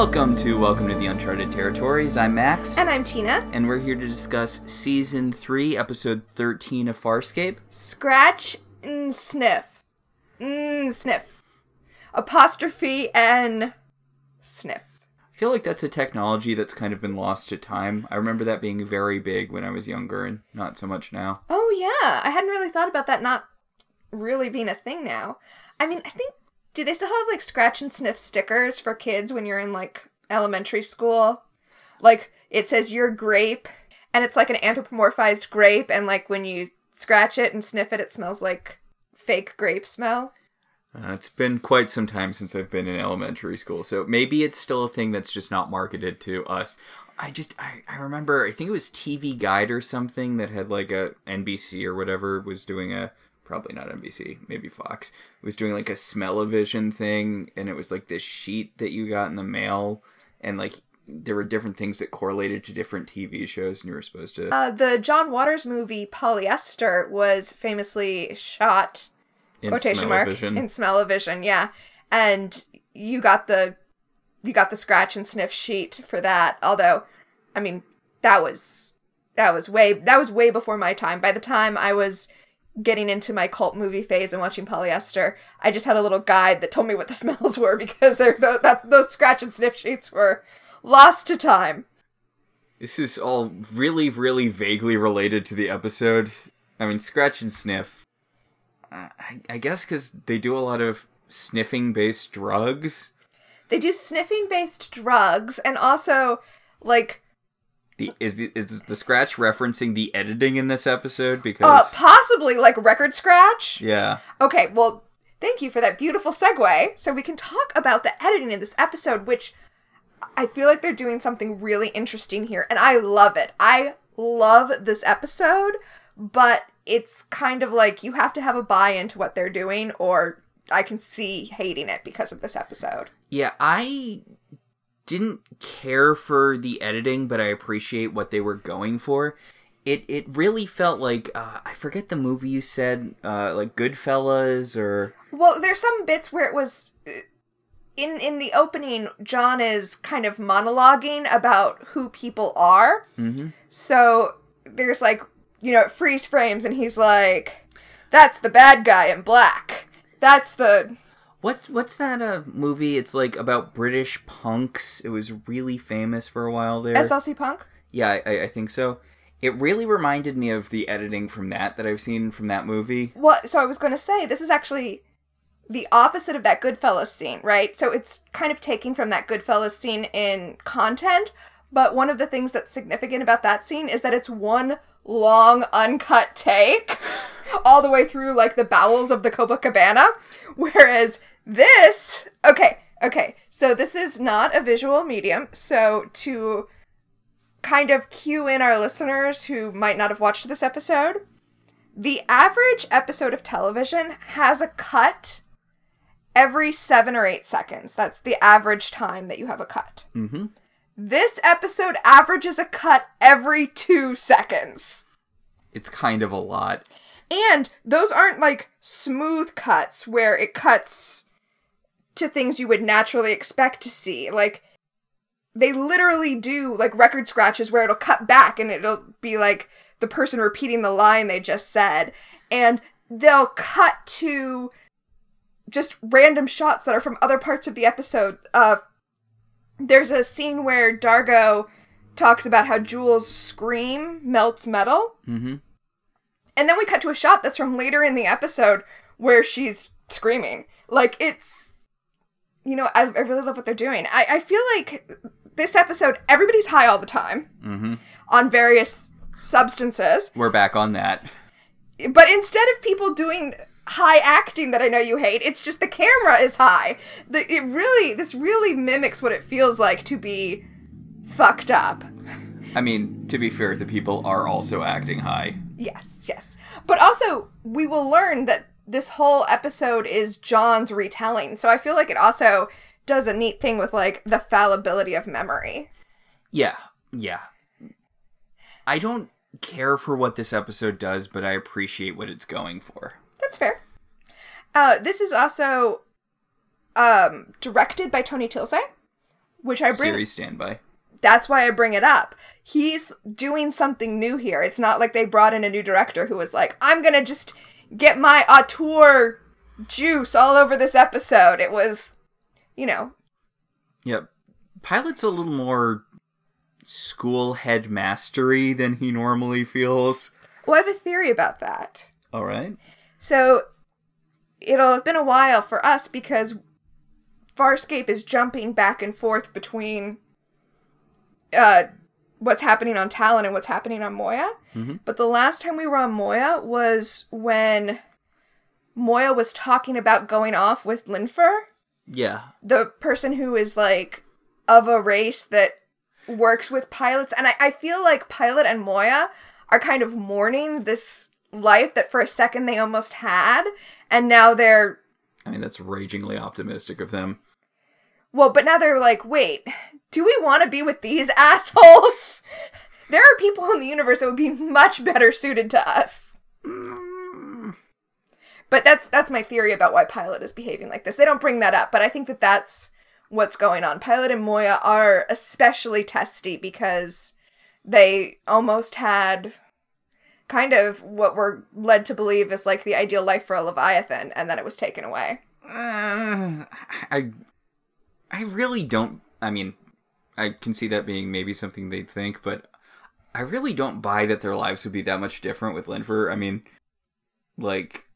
Welcome to Welcome to the Uncharted Territories. I'm Max, And I'm Tina. and we're here to discuss Season 3, Episode 13 of Farscape. Scratch and sniff. Mm, sniff. Apostrophe and sniff. I feel like that's a technology that's kind of been lost to time. I remember that being very big when I was younger and not so much now. Oh, yeah. I hadn't really thought about that not really being a thing now. I mean, I think. Do they still have like scratch and sniff stickers for kids when you're in like elementary school? Like it says you're grape, and it's like an anthropomorphized grape, and like when you scratch it and sniff it, it smells like fake grape smell. Uh, it's been quite some time since I've been in elementary school, so maybe it's still a thing that's just not marketed to us. I just I, I remember I think it was TV Guide or something that had like a NBC or whatever was doing a probably not NBC, maybe Fox was doing like a smell-o-vision thing, and it was like this sheet that you got in the mail, and like there were different things that correlated to different TV shows, and you were supposed to. Uh, the John Waters movie Polyester was famously shot in quotation mark in smell-o-vision, yeah. And you got the you got the scratch and sniff sheet for that. Although, I mean, that was that was way that was way before my time. By the time I was getting into my cult movie phase and watching Polyester, I just had a little guide that told me what the smells were because they're th- that those scratch and sniff sheets were lost to time. This is all really, really vaguely related to the episode. I mean, scratch and sniff. Uh, I, I guess because they do a lot of sniffing-based drugs. They do sniffing based drugs and also like The is the is the scratch referencing the editing in this episode? uh Because possibly like record scratch. yeah, Okay, well, thank you for that beautiful segue. So we can talk about the editing in this episode, which I feel like they're doing something really interesting here, and I love it. I love this episode, but it's kind of like you have to have a buy into what they're doing, or I can see hating it because of this episode. yeah. I didn't care for the editing, but I appreciate what they were going for. It it really felt like uh, I forget the movie you said, uh, like Goodfellas or Well, there's some bits where it was uh, in in the opening. John is kind of monologuing about who people are. mm-hmm. So there's like you know it freeze frames, and he's like, "That's the bad guy in black. That's the What what's that uh, movie? It's like about British punks. It was really famous for a while there. SLC Punk." yeah, I- I, think so. It really reminded me of the editing from that that I've seen from that movie. Well, so I was going to say this is actually the opposite of that Goodfellas scene, right? So it's kind of taking from that Goodfellas scene in content, but one of the things that's significant about that scene is that it's one long uncut take all the way through like the bowels of the Copacabana, whereas this, okay, okay. So this is not a visual medium, so to kind of cue in our listeners who might not have watched this episode, the average episode of television has a cut every seven or eight seconds. That's the average time that you have a cut. Mm-hmm. This episode averages a cut every two seconds. It's kind of a lot. And those aren't like smooth cuts where it cuts to things you would naturally expect to see. Like, they literally do like record scratches where it'll cut back and it'll be like the person repeating the line they just said. And they'll cut to just random shots that are from other parts of the episode. Uh, there's a scene where Dargo talks about how Jool's scream melts metal. Mm-hmm. And then we cut to a shot that's from later in the episode where she's screaming. Like, it's. You know, I, I really love what they're doing. I, I feel like this episode, everybody's high all the time Mm-hmm. on various substances. We're back on that. But instead of people doing high acting that I know you hate, it's just the camera is high. The, it really, this really mimics what it feels like to be fucked up. I mean, to be fair, the people are also acting high. Yes, yes. But also, we will learn that this whole episode is John's retelling. So I feel like it also does a neat thing with like the fallibility of memory. Yeah, yeah. I don't care for what this episode does, but I appreciate what it's going for. That's fair. Uh, this is also um, directed by Tony Tilse, which I bring series standby. that's why I bring it up. He's doing something new here. It's not like they brought in a new director who was like, I'm gonna just get my auteur juice all over this episode. It was, you know, Yep. Pilot's a little more school headmastery than he normally feels. well, I have a theory about that. All right. So it'll have been a while for us because Farscape is jumping back and forth between uh, what's happening on Talyn and what's happening on Moya. Mm-hmm. But the last time we were on Moya was when Moya was talking about going off with Linfer, Yeah. the person who is like of a race that works with pilots. And I, I feel like Pilot and Moya are kind of mourning this life that for a second they almost had. And now they're, I mean, that's ragingly optimistic of them. well, but now they're like, wait, do we want to be with these assholes? There are people in the universe that would be much better suited to us. But that's that's my theory about why Pilot is behaving like this. They don't bring that up, but I think that that's what's going on. Pilot and Moya are especially testy because they almost had kind of what we're led to believe is like the ideal life for a Leviathan, and then it was taken away. Uh, I, I really don't. I mean, I can see that being maybe something they'd think, but I really don't buy that their lives would be that much different with Linfer. I mean, like,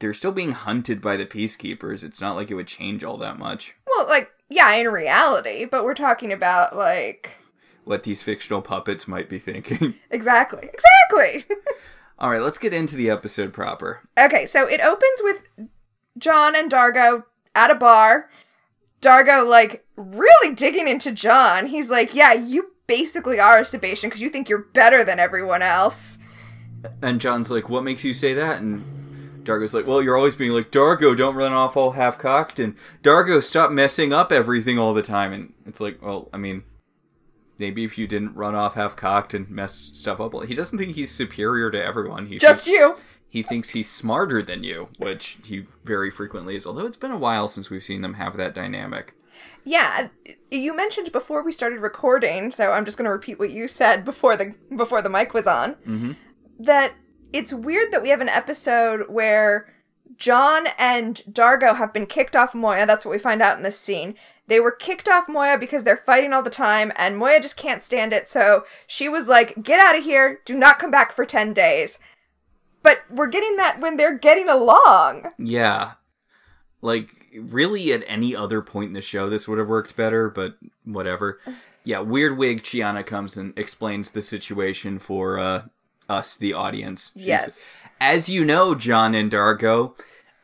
they're still being hunted by the peacekeepers. It's not like it would change all that much. Well, like yeah, in reality, but we're talking about like What these fictional puppets might be thinking. exactly, exactly. all right, let's get into the episode proper. Okay, so it opens with John and Dargo at a bar. Dargo, like, really digging into John. He's like, Yeah, you basically are a Sebacean because you think you're better than everyone else. And John's like, "What makes you say that?" And Dargo's like, "Well, you're always being like, Dargo, don't run off all half cocked, and Dargo, stop messing up everything all the time." And it's like, well, I mean, maybe if you didn't run off half cocked and mess stuff up, he doesn't think he's superior to everyone. He Just thinks, you. He thinks he's smarter than you, which he very frequently is. Although it's been a while since we've seen them have that dynamic. Yeah, you mentioned before we started recording, so I'm just going to repeat what you said before the before the mic was on. Mhm. That it's weird that we have an episode where John and Dargo have been kicked off Moya. That's what we find out in this scene. They were kicked off Moya because they're fighting all the time, and Moya just can't stand it. So she was like, "Get out of here! Do not come back for ten days." But we're getting that when they're getting along. Yeah. Like, really, at any other point in the show, this would have worked better, but whatever. Yeah, Weird Wig Chiana comes and explains the situation for uh, us, the audience. She's- Yes. As you know, John and Dargo,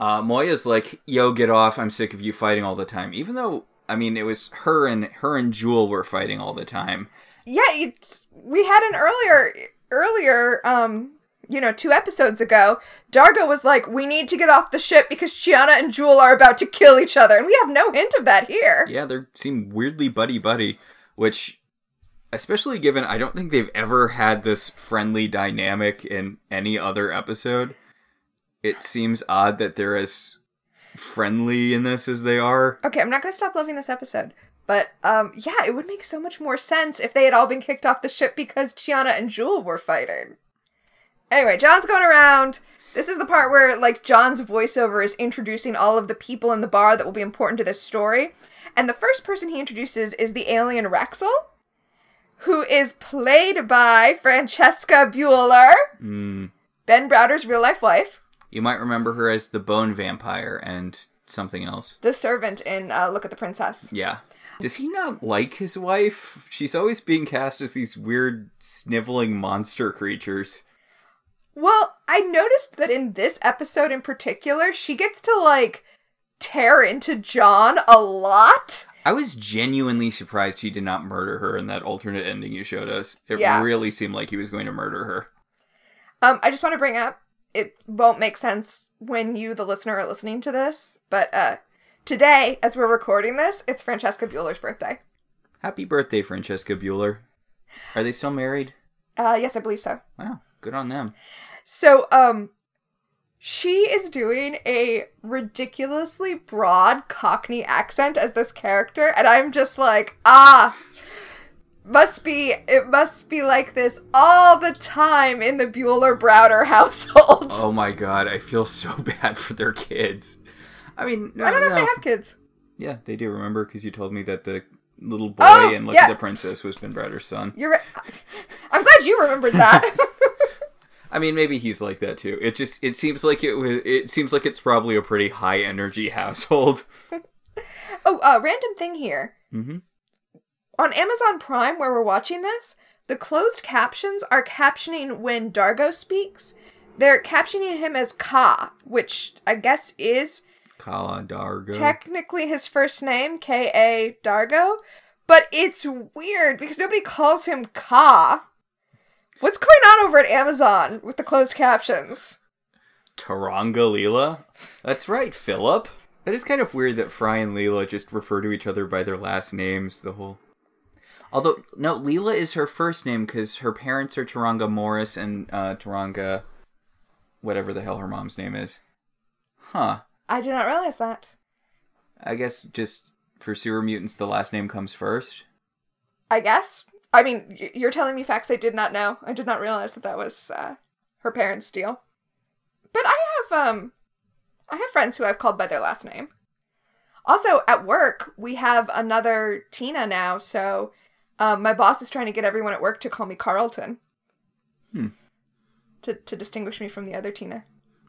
uh, Moya's like, yo, get off. I'm sick of you fighting all the time. Even though, I mean, it was her and her and Jool were fighting all the time. Yeah, it's, we had an earlier earlier um you know, two episodes ago, Dargo was like, "We need to get off the ship because Chiana and Jool are about to kill each other," and we have no hint of that here. Yeah, they seem weirdly buddy buddy, which, especially given I don't think they've ever had this friendly dynamic in any other episode. It seems odd that they're as friendly in this as they are. Okay, I'm not gonna stop loving this episode, but um, yeah, it would make so much more sense if they had all been kicked off the ship because Chiana and Jool were fighting. Anyway, John's going around. This is the part where like John's voiceover is introducing all of the people in the bar that will be important to this story. And the first person he introduces is the alien Raxel, who is played by Francesca Buller, Mm, Ben Browder's real life wife, you might remember her as the Bone Vampire and something else. the servant in uh, Look at the Princess. Yeah. Does he not like his wife? She's always being cast as these weird, sniveling monster creatures. Well, I noticed that in this episode in particular, she gets to like tear into John a lot. I was genuinely surprised he did not murder her in that alternate ending you showed us. It Yeah. really seemed like he was going to murder her. Um, I just want to bring up it won't make sense when you, the listener, are listening to this, but uh, today, as we're recording this, it's Francesca Buller's birthday. Happy birthday, Francesca Buller. Are they still married? Uh, yes, I believe so. Wow, good on them. So, um, she is doing a ridiculously broad Cockney accent as this character, and I'm just like, ah, must be it must be like this all the time in the Buller Browder household. Oh my god, I feel so bad for their kids. I mean, no, I don't know no. if they have kids. Yeah, they do. Remember, because you told me that the little boy Oh, in Look yeah. at the Princess was Ben Browder's son. You're right. I'm glad you remembered that. I mean, maybe he's like that too. It just it seems like it was. It seems like it's probably a pretty high energy household. oh, uh, random thing here. Mm-hmm. On Amazon Prime, where we're watching this, the closed captions are captioning when Dargo speaks. They're captioning him as Ka, which I guess is Kala Dargo. technically his first name, K A Dargo. But it's weird because nobody calls him Ka. What's going on over at Amazon with the closed captions? Turanga Leela. That's right, Philip. That is kind of weird that Fry and Leela just refer to each other by their last names. The whole. Although no, Leela is her first name because her parents are Turanga Morris and uh, Taranga, whatever the hell her mom's name is. Huh. I did not realize that. I guess just for sewer mutants, the last name comes first. I guess. I mean, you're telling me facts I did not know. I did not realize that that was uh, her parents' deal. But I have um, I have friends who I've called by their last name. Also, at work, we have another Tina now, so um, my boss is trying to get everyone at work to call me Carlton. Hmm. To to distinguish me from the other Tina.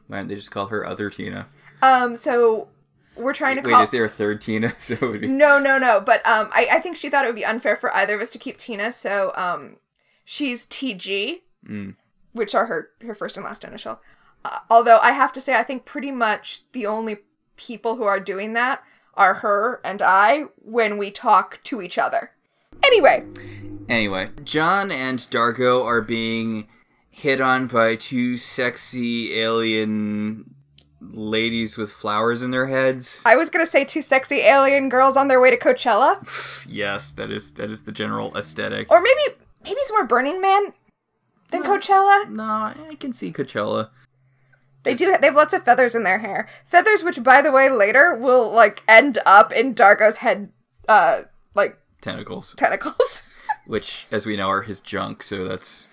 Why don't they just call her Other Tina? Um, so we're trying to Wait, call. is there a third Tina? So it would be. No, no, no. But um, I, I think she thought it would be unfair for either of us to keep Tina. So um, she's TG, Mm. which are her her first and last initial. Uh, although I have to say, I think pretty much the only people who are doing that are her and I when we talk to each other. Anyway, Anyway, John and Dargo are being hit on by two sexy alien ladies with flowers in their heads. I was gonna say two sexy alien girls on their way to Coachella, Yes, that is that is the general aesthetic. or maybe maybe it's more Burning Man than Coachella. No, I can see Coachella. They do. They have lots of feathers in their hair. Feathers, which, by the way, later will like end up in Dargo's head, uh, like Tentacles, tentacles. which, as we know, are his junk. So that's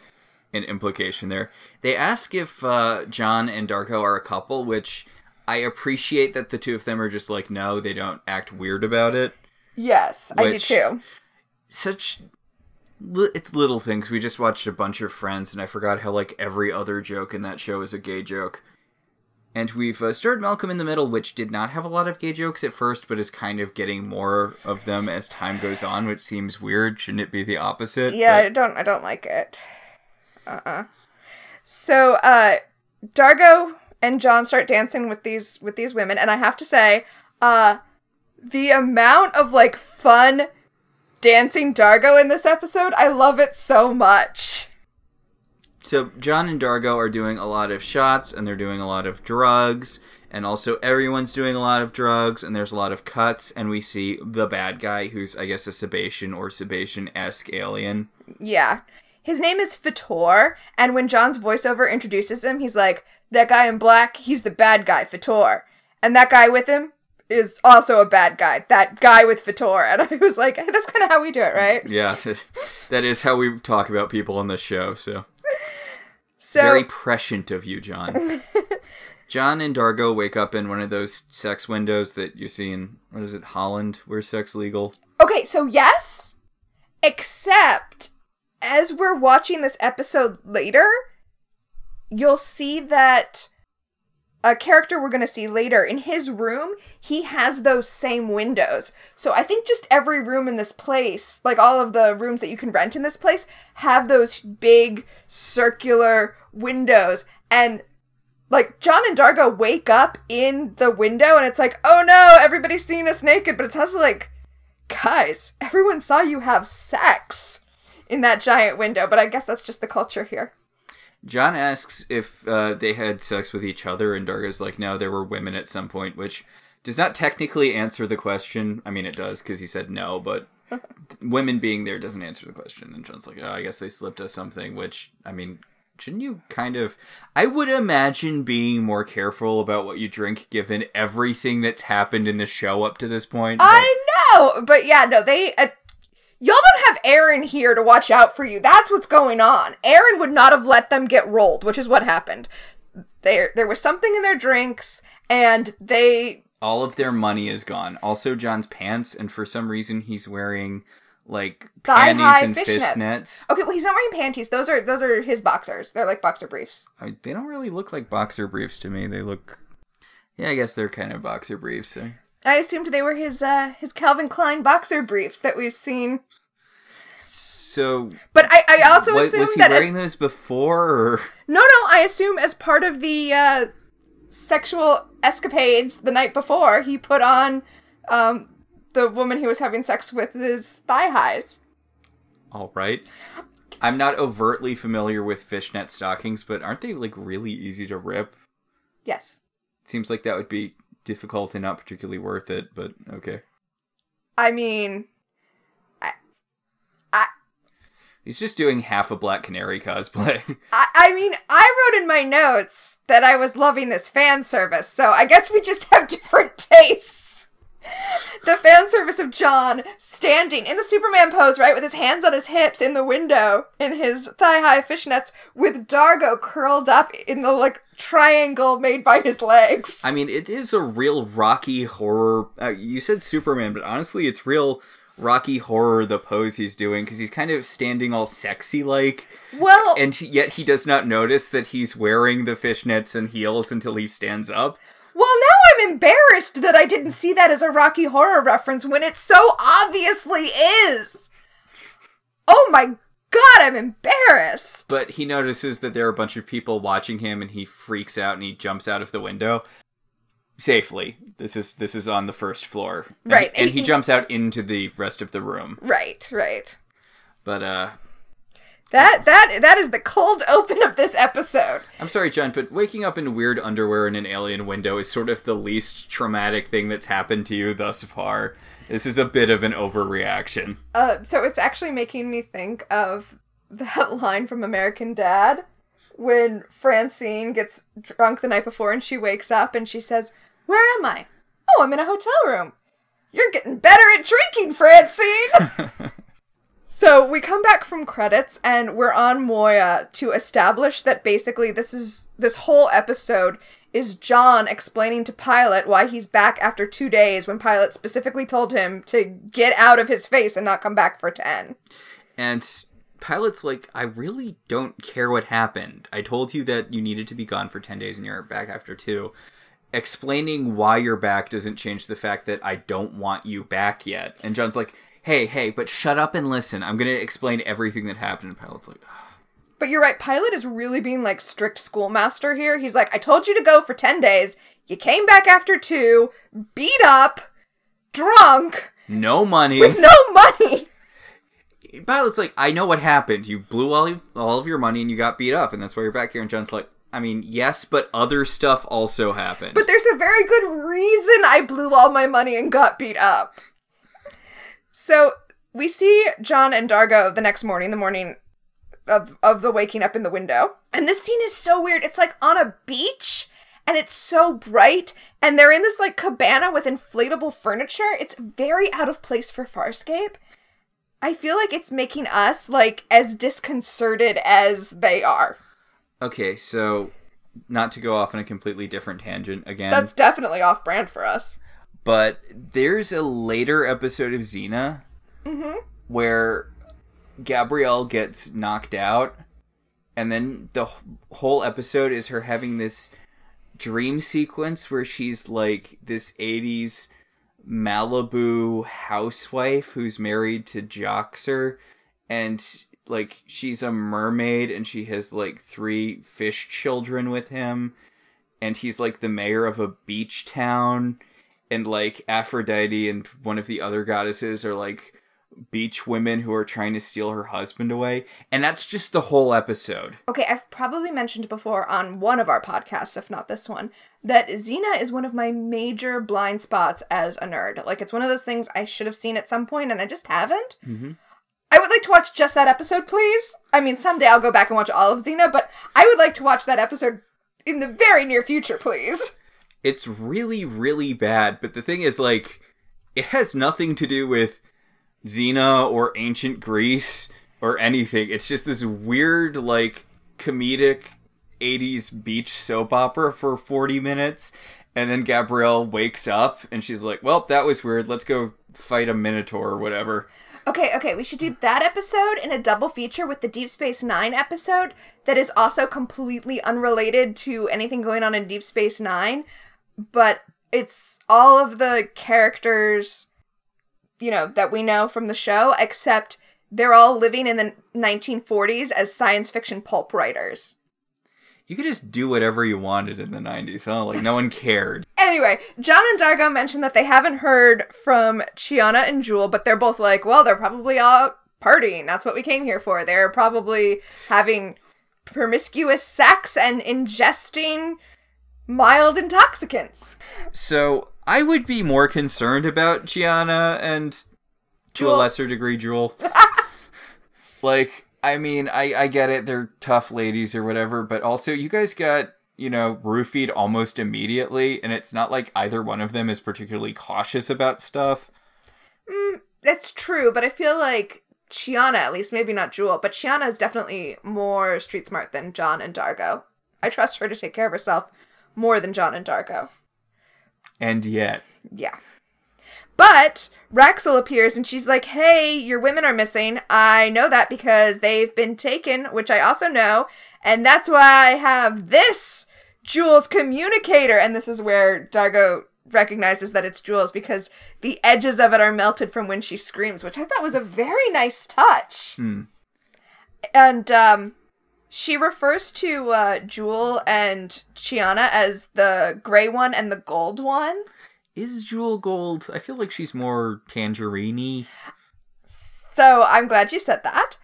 an implication there. They ask if uh, John and Dargo are a couple, which I appreciate that the two of them are just like, no, they don't act weird about it. yes, I do too. such li- it's little things we just watched a bunch of friends and i forgot how like every other joke in that show is a gay joke and we've uh, started malcolm in the middle which did not have a lot of gay jokes at first but is kind of getting more of them as time goes on which seems weird shouldn't it be the opposite Yeah, I don't. I don't like it. Uh. uh So, uh, Dargo and John start dancing with these with these women, and I have to say, uh, the amount of like fun dancing Dargo in this episode, I love it so much. so john and dargo are doing a lot of shots and they're doing a lot of drugs and also everyone's doing a lot of drugs and there's a lot of cuts and we see the bad guy who's i guess a Sebacean or Sebacean-esque alien Yeah. His name is Fator, and when John's voiceover introduces him, he's like, That guy in black, he's the bad guy, Fator. And that guy with him is also a bad guy. That guy with Fator. And I was like, That's kind of how we do it, right? Yeah, that is how we talk about people on this show. So So, very prescient of you, John. John and Dargo wake up in one of those sex windows that you see in what is it, Holland, where sex legal. okay, so yes, except as we're watching this episode later, you'll see that a character we're going to see later in his room he has those same windows. So i think just every room in this place like all of the rooms that you can rent in this place have those big circular windows. And like john and dargo wake up in the window and it's like oh no everybody's seeing us naked but it's also like guys everyone saw you have sex in that giant window but i guess that's just the culture here John asks if uh, they had sex with each other, and Dargo's like, no, there were women at some point, which does not technically answer the question. I mean, it does because he said no, but women being there doesn't answer the question. And John's like, oh, I guess they slipped us something, which, I mean, shouldn't you kind of I would imagine being more careful about what you drink given everything that's happened in the show up to this point. but- I know, but yeah, no, they. Uh, y'all don't have Aeryn here to watch out for you. That's what's going on. Aeryn would not have let them get rolled, which is what happened. There, there was something in their drinks, and they. all of their money is gone. Also John's pants and for some reason he's wearing like Thigh panties high and fishnets. fishnets. Okay, well, he's not wearing panties. Those are those are his boxers. They're like boxer briefs. I, they don't really look like boxer briefs to me. They look Yeah, I guess they're kind of boxer briefs. eh? I assumed they were his uh his Calvin Klein boxer briefs that we've seen. So But I, I also wa- assumed was he that as wearing those before or No, no, I assume as part of the uh, sexual escapades the night before, he put on um, the woman he was having sex with his thigh highs. All right. I'm not overtly familiar with fishnet stockings, but aren't they like really easy to rip? Yes. Seems like that would be difficult and not particularly worth it, but okay. I mean, He's just doing half a Black Canary cosplay. I, I mean, I wrote in my notes that I was loving this fan service, so I guess we just have different tastes. The fan service of John standing in the Superman pose, right, with his hands on his hips in the window in his thigh high fishnets, with Dargo curled up in the like triangle made by his legs. I mean, it is a real Rocky horror. Uh, you said Superman, but honestly, it's real Rocky horror the pose he's doing because he's kind of standing all sexy like, Well, and he- yet he does not notice that he's wearing the fishnets and heels until he stands up. well, now I'm embarrassed that I didn't see that as a Rocky Horror reference when it so obviously is. Oh my god, I'm embarrassed. But he notices that there are a bunch of people watching him, and he freaks out and he jumps out of the window safely. This is this is on the first floor, And- Right, And, and he he- jumps out into the rest of the room. right, right. But uh, That that that is the cold open of this episode. I'm sorry, John, but waking up in weird underwear in an alien window is sort of the least traumatic thing that's happened to you thus far. This is a bit of an overreaction. Uh, so it's actually making me think of that line from American Dad when Francine gets drunk the night before and she wakes up and she says, "Where am I? Oh, I'm in a hotel room. You're getting better at drinking, Francine." So we come back from credits and we're on Moya to establish that basically this is this whole episode is John explaining to Pilot why he's back after 2 days when Pilot specifically told him to get out of his face and not come back for 10. And Pilot's like, I really don't care what happened. I told you that you needed to be gone for 10 days and you're back after two. Explaining why you're back doesn't change the fact that I don't want you back yet. And John's like, hey, hey, but shut up and listen. I'm going to explain everything that happened. And Pilot's like, But you're right, Pilot is really being like strict schoolmaster here. He's like, I told you to go for 10 days. You came back after 2, beat up, drunk, no money. with no money. Pilot's like, I know what happened. You blew all of, all of your money and you got beat up, and that's why you're back here. And John's like, I mean, yes, but other stuff also happened. But there's a very good reason I blew all my money and got beat up. So we see John and Dargo the next morning, the morning of of the waking up in the window. And this scene is so weird. It's like on a beach and it's so bright and they're in this like cabana with inflatable furniture. It's very out of place for Farscape. I feel like it's making us like as disconcerted as they are. Okay, so not to go off on a completely different tangent again, That's definitely off brand for us. but there's a later episode of Xena mm-hmm. where Gabrielle gets knocked out, and then the whole episode is her having this dream sequence where she's like this 80s Malibu housewife who's married to Joxer, and like she's a mermaid and she has like three fish children with him, and he's like the mayor of a beach town and like Aphrodite and one of the other goddesses are like beach women who are trying to steal her husband away. And that's just the whole episode. Okay, I've probably mentioned before on one of our podcasts, if not this one, that Xena is one of my major blind spots as a nerd. Like, it's one of those things I should have seen at some point and I just haven't. Mhm. I would like to watch just that episode, please. I mean, someday I'll go back and watch all of Xena, but I would like to watch that episode in the very near future, please. It's really, really bad, but the thing is, like, it has nothing to do with Xena or ancient Greece or anything. It's just this weird, like, comedic 80s beach soap opera for 40 minutes. And then Gabrielle wakes up and she's like, well, that was weird. Let's go fight a minotaur or whatever. Okay, okay, we should do that episode in a double feature with the Deep Space Nine episode that is also completely unrelated to anything going on in Deep Space Nine, but it's all of the characters, you know, that we know from the show, except they're all living in the 1940s as science fiction pulp writers. You could just do whatever you wanted in the 90s, huh? Like, no one cared. Anyway, John and Dargo mentioned that they haven't heard from Chiana and Jool, but they're both like, well, they're probably all partying. That's what we came here for. They're probably having promiscuous sex and ingesting mild intoxicants. So, I would be more concerned about Chiana and, to a lesser degree, Jool. like, I mean, I, I get it. They're tough ladies or whatever, but also, you guys got, you know, roofied almost immediately, and it's not like either one of them is particularly cautious about stuff. Mm, that's true, but I feel like Chiana, at least, maybe not Jool, but Chiana is definitely more street smart than John and Dargo. I trust her to take care of herself more than John and Dargo. And yet, Yeah. But Raxel appears and she's like, Hey, your women are missing. I know that because they've been taken, which I also know. And that's why I have this Jool's communicator. And this is where Dargo recognizes that it's Jules because the edges of it are melted from when she screams, which I thought was a very nice touch. Hmm. And um, she refers to uh, Jool and Chiana as the gray one and the gold one. Is Jool Gold? I feel like she's more tangerine So I'm glad you said that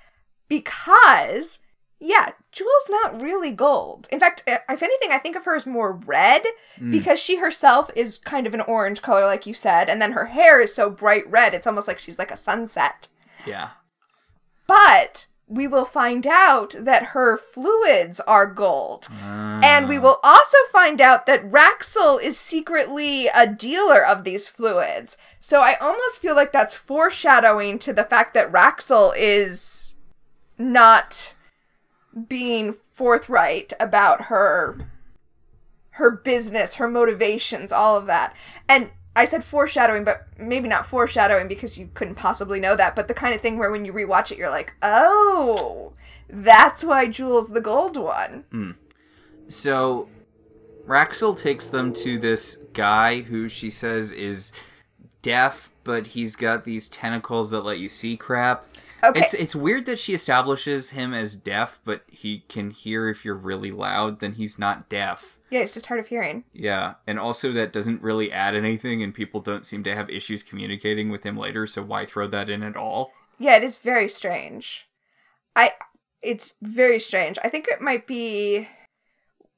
because, yeah, Jool's not really gold. In fact, eh, if anything, I think of her as more red hmm. because she herself is kind of an orange color, like you said, and then her hair is so bright red, it's almost like she's like a sunset. Yeah. But we will find out that her fluids are gold. Ah. And we will also find out that Raxel is secretly a dealer of these fluids. So I almost feel like that's foreshadowing to the fact that Raxel is not being forthright about her her business, her motivations, all of that. And I said foreshadowing, but maybe not foreshadowing because you couldn't possibly know that, but the kind of thing where when you rewatch it you're like, "Oh, that's why Jool's the gold one." Hmm. So Raxel takes them to this guy who she says is deaf, but he's got these tentacles that let you see crap. Okay. It's it's weird that she establishes him as deaf, but he can hear if you're really loud, then he's not deaf. Yeah, it's just hard of hearing. Yeah, and also that doesn't really add anything, and people don't seem to have issues communicating with him later. So why throw that in at all? Yeah, it is very strange. I it's very strange. I think it might be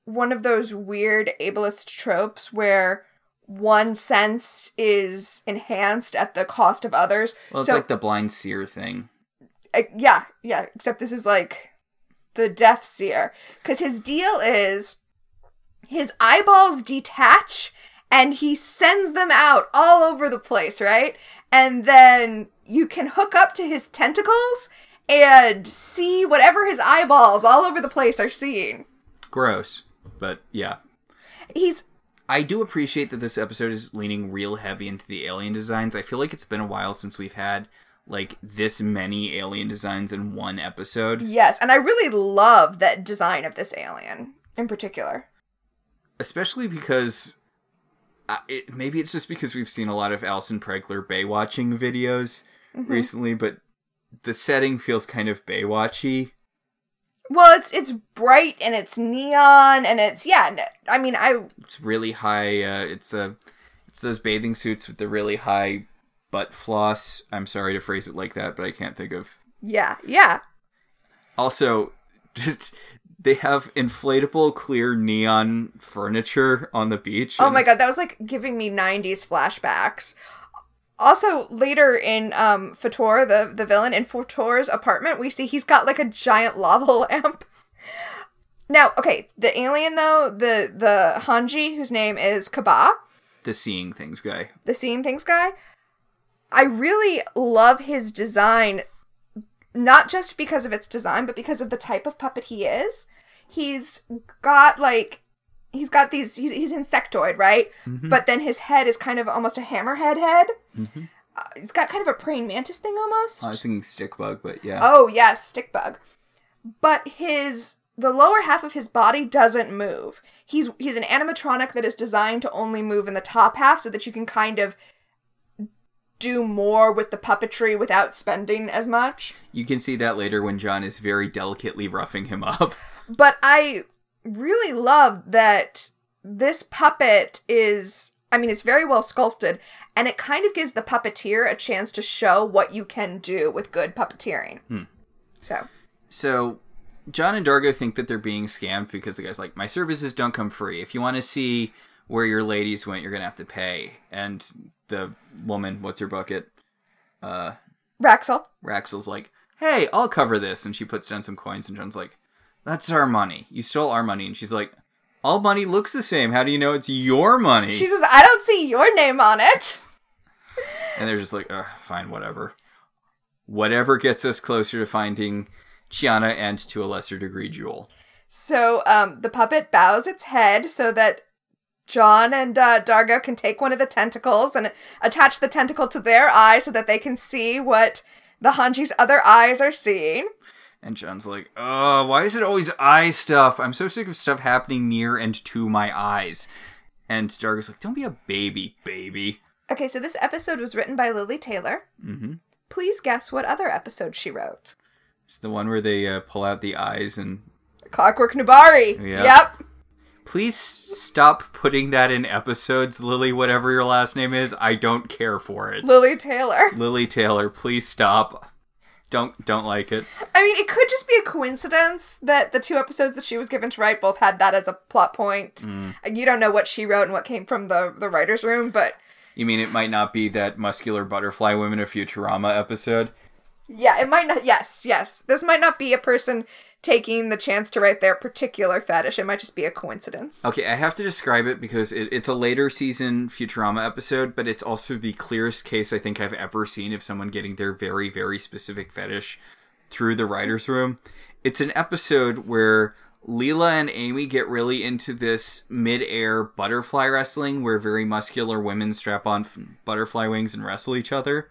one of those weird ableist tropes where one sense is enhanced at the cost of others. Well, it's so like the blind seer thing. uh, yeah, yeah, except this is like the deaf seer cuz his deal is his eyeballs detach and he sends them out all over the place, right? And then you can hook up to his tentacles and see whatever his eyeballs all over the place are seeing. Gross, but yeah. He's I do appreciate that this episode is leaning real heavy into the alien designs. I feel like it's been a while since we've had like this many alien designs in one episode. yes, and I really love that design of this alien in particular. Especially because uh, it, maybe it's just because we've seen a lot of Alison Pregler Baywatching videos Mm-hmm. recently, but the setting feels kind of Baywatchy. Well, it's it's bright and it's neon and it's yeah, I mean, I It's really high. Uh, it's a, it's those bathing suits with the really high butt floss. I'm sorry to phrase it like that, but I can't think of. yeah, yeah. Also, just they have inflatable clear neon furniture on the beach. Oh my god, that was like giving me 90s flashbacks. also later in um Fator, the the villain in Fator's apartment, we see he's got like a giant lava lamp. Now, okay, the alien though, the the Hanji, whose name is Kaba, The seeing things guy. the seeing things guy, I really love his design, not just because of its design, but because of the type of puppet he is. He's got like he's got these he's, he's insectoid, right? But then his head is kind of almost a hammerhead head. Uh, he's got kind of a praying mantis thing almost. I was thinking stick bug, but yeah. Oh yes, stick bug. But his the lower half of his body doesn't move. He's he's an animatronic that is designed to only move in the top half so that you can kind of do more with the puppetry without spending as much. You can see that later when John is very delicately roughing him up. But I really love that this puppet is I mean it's very well sculpted and it kind of gives the puppeteer a chance to show what you can do with good puppeteering. So So John and Dargo think that they're being scammed because the guy's like, My services don't come free. If you want to see where your ladies went, you're gonna have to pay. And the woman, what's her bucket? Uh, Raxel. Raxel's like, Hey, I'll cover this and she puts down some coins and John's like, That's our money. You stole our money and she's like, All money looks the same. How do you know it's your money? She says, I don't see your name on it. And they're just like, fine, whatever. Whatever gets us closer to finding Chiana and to a lesser degree Jool. So um, the puppet bows its head so that John and uh, Dargo can take one of the tentacles and attach the tentacle to their eye so that they can see what the Hanji's other eyes are seeing. And John's like, oh, why is it always eye stuff? I'm so sick of stuff happening near and to my eyes. And Dargo's like, don't be a baby, baby. Okay, so this episode was written by Lily Taylor. Mm-hmm. Please guess what other episode she wrote. It's the one where they uh, pull out the eyes and. Clockwork Nebari. Yeah. Yep. Please stop putting that in episodes, Lily, whatever your last name is. I don't care for it. Lily Taylor. Lily Taylor, please stop. Don't don't like it. I mean, it could just be a coincidence that the two episodes that she was given to write both had that as a plot point. Mm. And you don't know what she wrote and what came from the the writers' room, but You mean it might not be that muscular butterfly women of Futurama episode? yeah, it might not. Yes, yes, this might not be a person taking the chance to write their particular fetish. It might just be a coincidence. Okay, I have to describe it because it, it's a later season Futurama episode, but it's also the clearest case I think I've ever seen of someone getting their very, very specific fetish through the writer's room. It's an episode where Leela and Amy get really into this mid-air butterfly wrestling where very muscular women strap on butterfly wings and wrestle each other.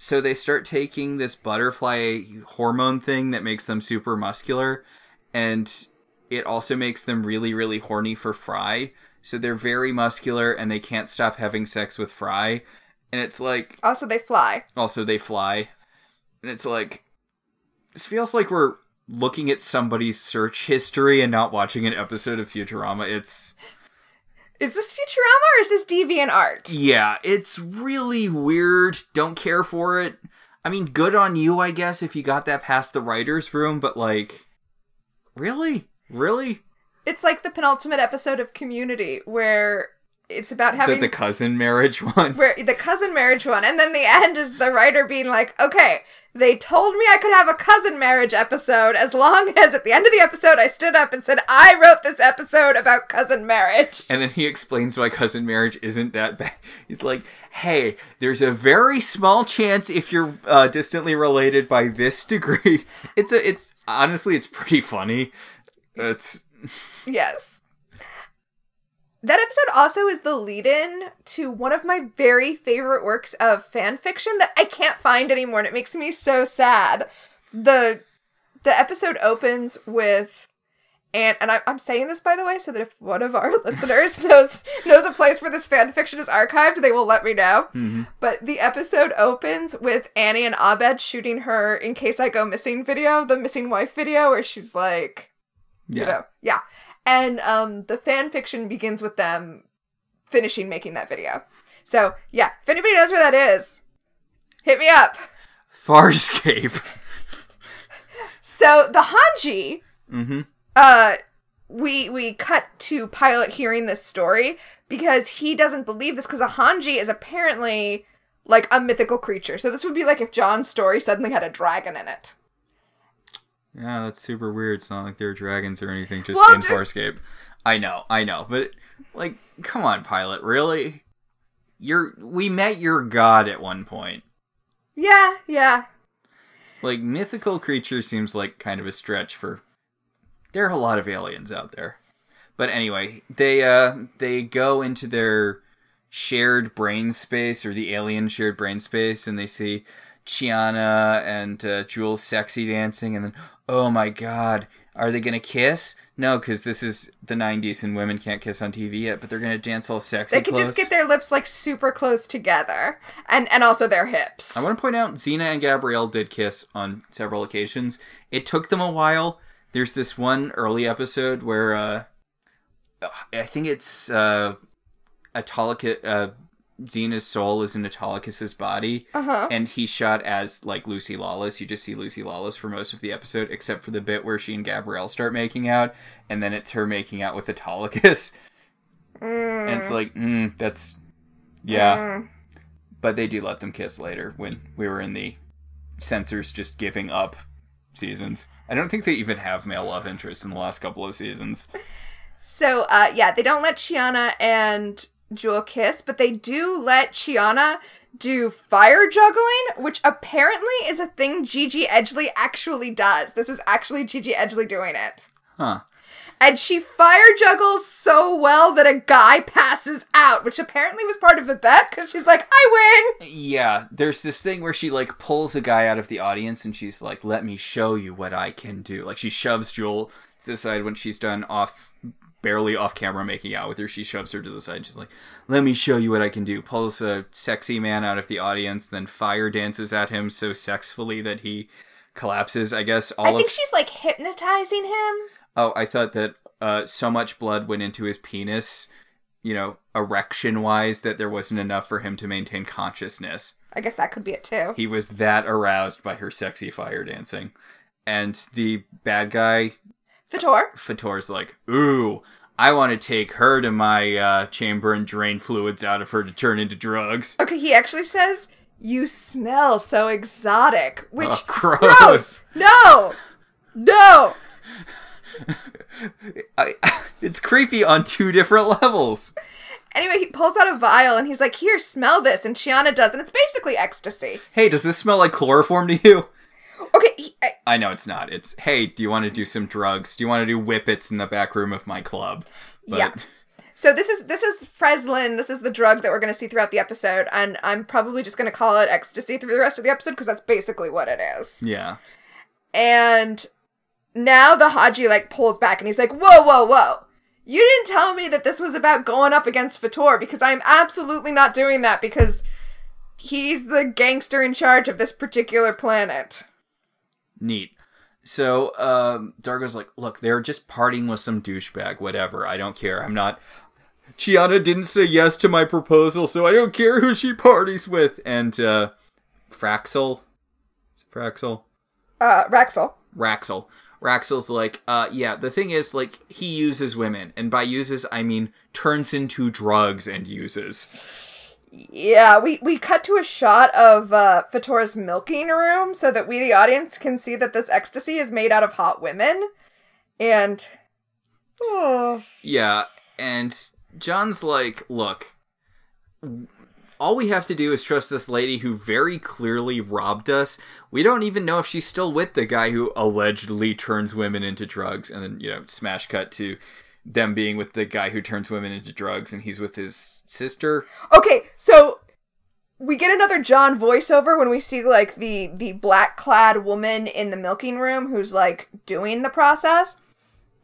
So they start taking this butterfly hormone thing that makes them super muscular and it also makes them really really horny for Fry. So they're very muscular and they can't stop having sex with Fry. And it's like Also, they fly. also they fly. And it's like this feels like we're looking at somebody's search history and not watching an episode of Futurama. It's Is this Futurama or is this Deviant Art? yeah, it's really weird. Don't care for it. I mean, good on you, I guess, if you got that past the writer's room, but like, really? Really? It's like the penultimate episode of Community where it's about The, having the cousin marriage one? where the cousin marriage one, and then the end is the writer being like, "Okay, they told me I could have a cousin marriage episode as long as at the end of the episode I stood up and said I wrote this episode about cousin marriage." And then he explains why cousin marriage isn't that bad. He's like, hey, there's a very small chance if you're uh, distantly related by this degree. It's a, it's honestly, it's pretty funny. It's Yes. That episode also is the lead in to one of my very favorite works of fan fiction that I can't find anymore and it makes me so sad. The the episode opens with and and I, I'm saying this by the way, so that if one of our listeners knows knows a place where this fan fiction is archived, they will let me know. Mm-hmm. But the episode opens with Annie and Abed shooting her "In Case I Go Missing" video, the missing wife video, where she's like, yeah. you know, yeah. And um, the fan fiction begins with them finishing making that video. So yeah, if anybody knows where that is, hit me up. Farscape. So the Hanji, mm-hmm. uh, we we cut to Pilot hearing this story because he doesn't believe this because a Hanji is apparently like a mythical creature. So this would be like if John's story suddenly had a dragon in it. Yeah, that's super weird. It's not like they're dragons or anything, just Well, in dude- Farscape. I know, I know, but like, come on, pilot, really? You're we met your god at one point. Yeah, yeah. Like mythical creature seems like kind of a stretch for. There are a lot of aliens out there, but anyway, they uh they go into their shared brain space or the alien shared brain space, and they see Chiana and uh, Jules sexy dancing, and then oh my god, are they gonna kiss? No, because this is the '90s and women can't kiss on TV yet, but they're gonna dance all sexy. They could close. just get their lips like super close together, and and also their hips. I want to point out Xena and Gabrielle did kiss on several occasions. It took them a while. There's this one early episode where uh, I think it's uh, Autolycus, uh, Xena's soul is in Autolycus's body, Uh-huh. and he's shot as like Lucy Lawless. You just see Lucy Lawless for most of the episode, except for the bit where she and Gabrielle start making out, and then it's her making out with Autolycus. And it's like, mm, that's yeah Mm. but they do let them kiss later when we were in the censors just giving up seasons. I don't think they even have male love interests in the last couple of seasons. So, uh, yeah, they don't let Chiana and Jool kiss, but they do let Chiana do fire juggling, which apparently is a thing Gigi Edgley actually does. This is actually Gigi Edgley doing it. Huh. And she fire juggles so well that a guy passes out, which apparently was part of a bet because she's like, I win! Yeah, there's this thing where she like pulls a guy out of the audience and she's like, "Let me show you what I can do." Like she shoves Jool to the side when she's done off barely off camera making out with her. She shoves her to the side and she's like, "Let me show you what I can do." Pulls a sexy man out of the audience, then fire dances at him so sexfully that he collapses. I guess all I of think she's like hypnotizing him. Oh, I thought that uh, so much blood went into his penis, you know, erection wise, that there wasn't enough for him to maintain consciousness. I guess that could be it too. He was that aroused by her sexy fire dancing. And the bad guy, Fator. Fator's like, ooh, I want to take her to my uh, chamber and drain fluids out of her to turn into drugs. Okay, he actually says, You smell so exotic. Which, Oh, gross. gross! No! No! I, it's creepy on two different levels. Anyway, he pulls out a vial and he's like, Here, smell this. And Chiana does, and it's basically ecstasy. Hey, does this smell like chloroform to you? Okay, he, I, I know it's not. It's hey, do you want to do some drugs? Do you want to do whippets in the back room of my club? Yeah. So this is this is Freslin. This is the drug that we're going to see throughout the episode, and I'm probably just going to call it ecstasy through the rest of the episode because that's basically what it is. Yeah. And now the Hanji like pulls back and he's like, "Whoa, whoa, whoa! You didn't tell me that this was about going up against Fator because I'm absolutely not doing that because he's the gangster in charge of this particular planet." Neat. So, um, Dargo's like, look, they're just partying with some douchebag, whatever. I don't care. I'm not. Chiana didn't say yes to my proposal, so I don't care who she parties with. And, uh, Fraxel? Fraxel? Uh, Raxel. Raxel. Raxel's like, uh, yeah, the thing is, like, he uses women. And by uses, I mean turns into drugs and uses. Yeah, we, we cut to a shot of uh, Fator's milking room so that we, the audience, can see that this ecstasy is made out of hot women. And. Oh. Yeah, and John's like, look, all we have to do is trust this lady who very clearly robbed us. We don't even know if she's still with the guy who allegedly turns women into drugs. And then, you know, smash cut to them being with the guy who turns women into drugs, and he's with his sister. Okay, so we get another John voiceover when we see like the the black clad woman in the milking room who's like doing the process,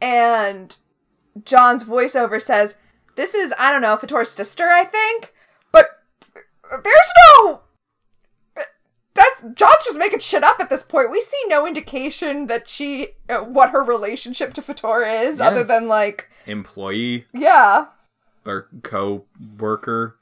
and John's voiceover says, "This is I don't know Fator's sister, I think, but there's no." That's John's just making shit up at this point. We see no indication that she, uh, what her relationship to Fator is, Yeah. other than like, Employee yeah, or co worker.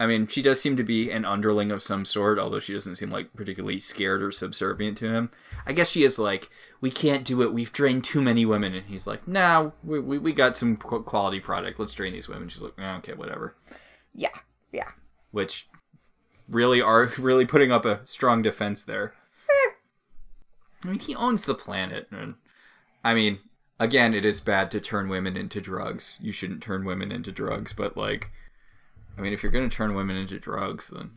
I mean, she does seem to be an underling of some sort, although she doesn't seem like particularly scared or subservient to him. I guess she is like, we can't do it. We've drained too many women, and he's like, nah, we we, we got some quality product. Let's drain these women. She's like, "Ah, okay, whatever. yeah, yeah. Which really are really putting up a strong defense there. I mean, he owns the planet, and I mean, again, it is bad to turn women into drugs. You shouldn't turn women into drugs, but like, I mean, if you're gonna turn women into drugs, then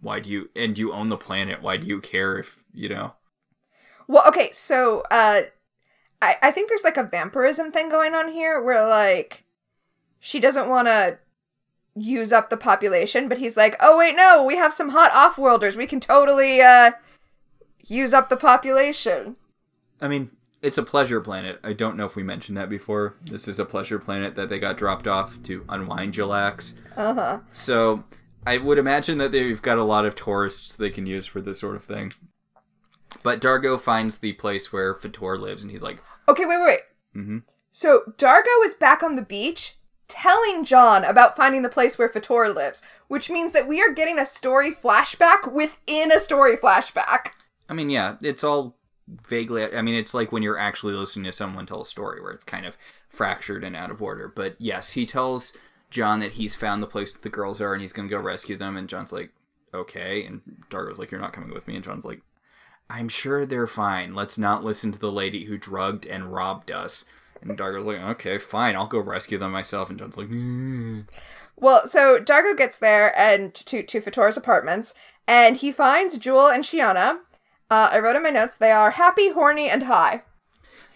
why do you and you own the planet? Why do you care if you know? Well, okay, so uh I I think there's like a vampirism thing going on here where like she doesn't want to use up the population, but he's like, "Oh wait, no, we have some hot off-worlders. We can totally uh use up the population." I mean, it's a pleasure planet. I don't know if we mentioned that before. This is a pleasure planet that they got dropped off to unwind Jalax. Uh-huh. So I would imagine that they've got a lot of tourists they can use for this sort of thing. But Dargo finds the place where Fator lives, and he's like, Okay, wait, wait, wait. Mhm. So Dargo is back on the beach telling John about finding the place where Fator lives, which means that we are getting a story flashback within a story flashback. I mean, yeah, it's all vaguely. I mean, it's like when you're actually listening to someone tell a story where it's kind of fractured and out of order. But yes, he tells John that he's found the place that the girls are and he's going to go rescue them. And John's like, okay. And Dargo's like, you're not coming with me. And John's like, I'm sure they're fine. Let's not listen to the lady who drugged and robbed us. And Dargo's like, okay, fine. I'll go rescue them myself. And John's like, "Mm." Well, so Dargo gets there and to to Fator's apartments, and he finds Jool and Chiana. Uh, I wrote in my notes they are happy, horny, and high.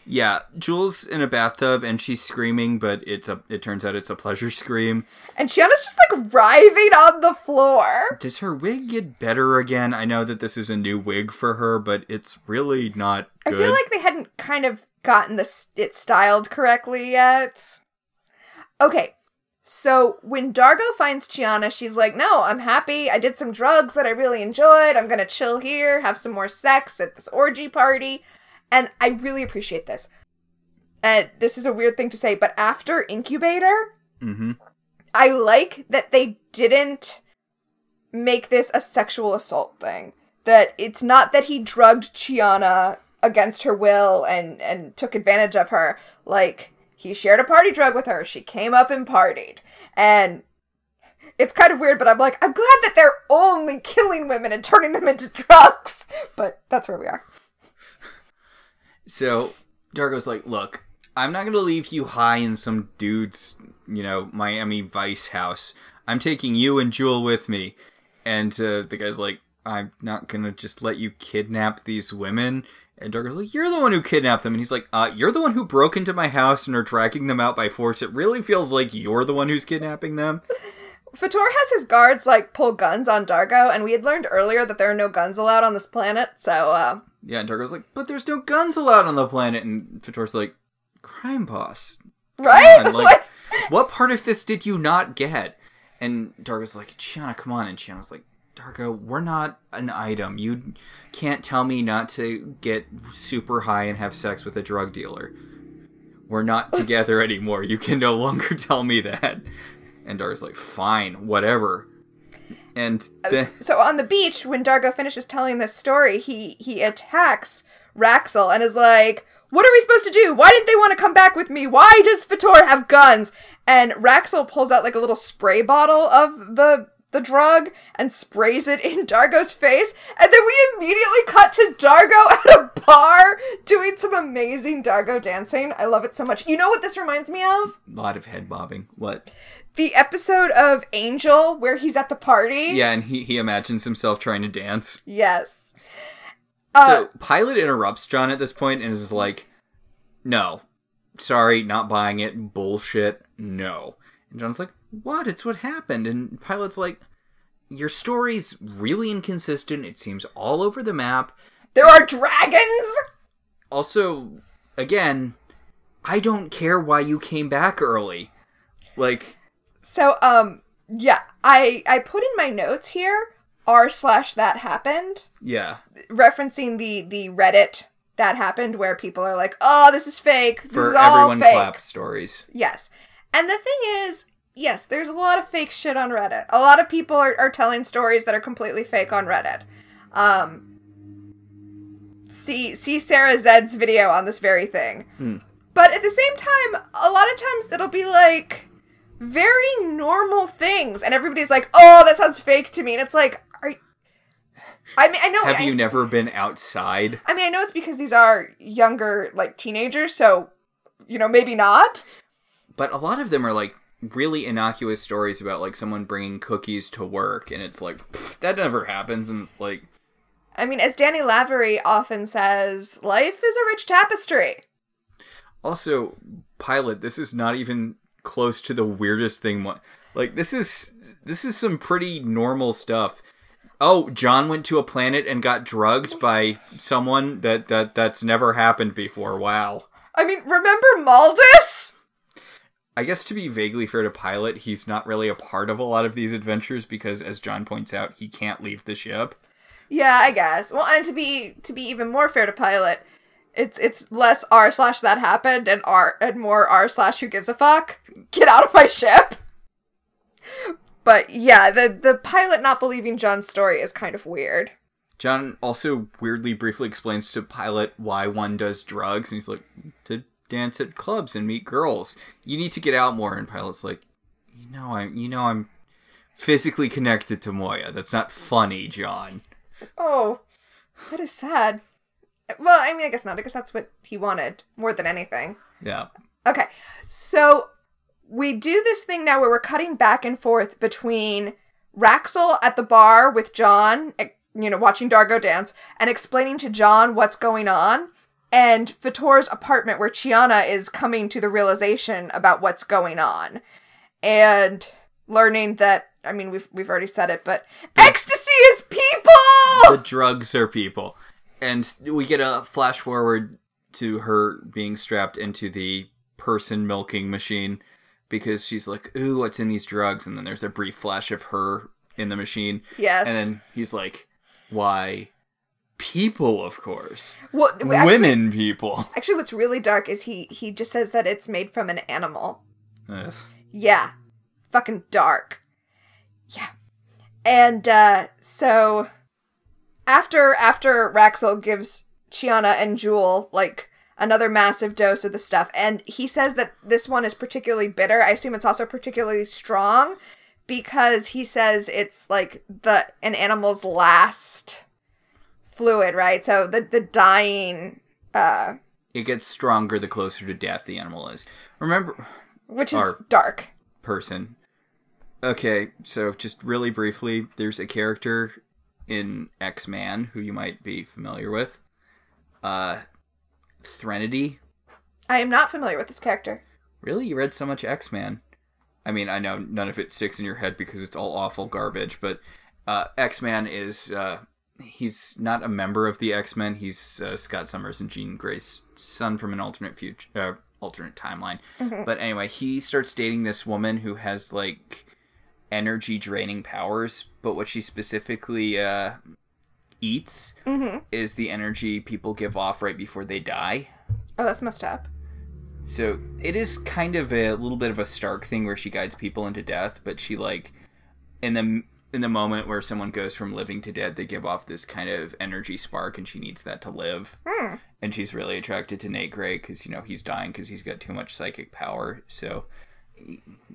yeah, Jool's in a bathtub and she's screaming, but it's a. It turns out it's a pleasure scream. And Chiana's just like writhing on the floor. Does her wig get better again? I know that this is a new wig for her, but it's really not good. I feel like they hadn't kind of gotten this it styled correctly yet. Okay, so when Dargo finds Chiana, she's like, "No, I'm happy. I did some drugs that I really enjoyed. I'm gonna chill here, have some more sex at this orgy party," and I really appreciate this. And this is a weird thing to say, but after Incubator, mm-hmm. I like that they didn't make this a sexual assault thing. That it's not that he drugged Chiana against her will and and took advantage of her. Like he shared a party drug with her. She came up and partied. And it's kind of weird, but I'm like, I'm glad that they're only killing women and turning them into drugs. But that's where we are. So Dargo's like, "Look, I'm not gonna leave you high in some dude's, you know, Miami Vice house. I'm taking you and Jool with me." And uh, the guy's like, "I'm not gonna just let you kidnap these women." And Dargo's like, "You're the one who kidnapped them." And he's like, "Uh, you're the one who broke into my house and are dragging them out by force. It really feels like you're the one who's kidnapping them." Fator has his guards like pull guns on Dargo, and we had learned earlier that there are no guns allowed on this planet, so uh Yeah, and Dargo's like, "But there's no guns allowed on the planet." And Fator's like, "Crime boss, right? on, like, what part of this did you not get? And Dargo's like, Chiana, come on. And Chiana's like, Dargo, we're not an item. You can't tell me not to get super high and have sex with a drug dealer. We're not together anymore. You can no longer tell me that. And Dargo's like, fine, whatever. And uh, then, so on the beach, when Dargo finishes telling this story, he he attacks Raxel and is like, "What are we supposed to do? Why didn't they want to come back with me? Why does Fator have guns?" And Raxel pulls out like a little spray bottle of the the drug and sprays it in Dargo's face, and then we immediately cut to Dargo at a bar doing some amazing Dargo dancing. I love it so much. You know what this reminds me of? a lot of head bobbing. What? The episode of Angel where he's at the party. Yeah, and he, he imagines himself trying to dance. Yes. Uh, so Pilot interrupts John at this point and is like, "No, sorry, not buying it. Bullshit. No." And John's like, "What? It's what happened." And Pilot's like, "Your story's really inconsistent. It seems all over the map. There are dragons. Also, again, I don't care why you came back early. Like, So, um, yeah, I I put in my notes here r slash that happened, yeah, referencing the the Reddit that happened where people are like, oh, this is fake. This for is all everyone fake. clap stories. Yes, and the thing is. Yes, there's a lot of fake shit on Reddit. A lot of people are, are telling stories that are completely fake on Reddit. Um, see see Sarah Zed's video on this very thing. But at the same time, a lot of times it'll be like very normal things, and everybody's like, "Oh, that sounds fake to me," and it's like, "Are I mean, I know. Have I, you never been outside? I mean, I know it's because these are younger, like teenagers, so you know, maybe not. But a lot of them are like really innocuous stories about like someone bringing cookies to work, and it's like that never happens, and it's like I mean, as Danny Lavery often says, life is a rich tapestry. also pilot. This is not even close to the weirdest thing. Like this is this is some pretty normal stuff. Oh, John went to a planet and got drugged by someone that that that's never happened before. Wow. I mean, remember Maldis? I guess to be vaguely fair to Pilot, he's not really a part of a lot of these adventures because, as John points out, he can't leave the ship. Yeah, I guess. Well, and to be to be even more fair to Pilot, it's it's less r slash that happened and r and more r slash who gives a fuck. Get out of my ship. But yeah, the the pilot not believing John's story is kind of weird. John also weirdly briefly explains to Pilot why one does drugs, and he's like, to dance at clubs and meet girls. You need to get out more. And Pilot's like, you know, I'm, you know, I'm physically connected to Moya. That's not funny, John. Oh, that is sad. Well, I mean, I guess not. I guess that's what he wanted more than anything. Yeah. Okay, so we do this thing now where we're cutting back and forth between Raxel at the bar with John, eh, you know, watching Dargo dance, and explaining to John what's going on, and Fator's apartment where Chiana is coming to the realization about what's going on, and learning that. I mean, we've we've already said it, but ecstasy is people. The drugs are people. And we get a flash forward to her being strapped into the person milking machine because she's like, ooh, what's in these drugs? And then there's a brief flash of her in the machine. yes. And then he's like, why? People, of course. Well, actually- Women people. Actually, what's really dark is he he just says that it's made from an animal. Ugh. Yeah. Fucking dark. Yeah. And uh so after after Raxel gives Chiana and Jool like another massive dose of the stuff and he says that this one is particularly bitter. I assume it's also particularly strong because he says it's like the an animal's last fluid, right? So the the dying uh It gets stronger the closer to death the animal is. Remember, which is dark. person. Okay, so just really briefly, there's a character in X Man who you might be familiar with. Uh, Threnody. I am not familiar with this character. Really, you read so much X Man? I mean, I know none of it sticks in your head because it's all awful garbage, but uh, X Man is uh, he's not a member of the X Men. He's uh, Scott Summers and Jean Grey's son from an alternate future, uh, alternate timeline. But anyway, he starts dating this woman who has like energy draining powers, but what she specifically uh, eats is the energy people give off right before they die. Oh, that's messed up. So it is kind of a little bit of a Stark thing where she guides people into death, but she like in the in the moment where someone goes from living to dead, they give off this kind of energy spark, and she needs that to live. Hmm. And she's really attracted to Nate Gray because you know he's dying because he's got too much psychic power. So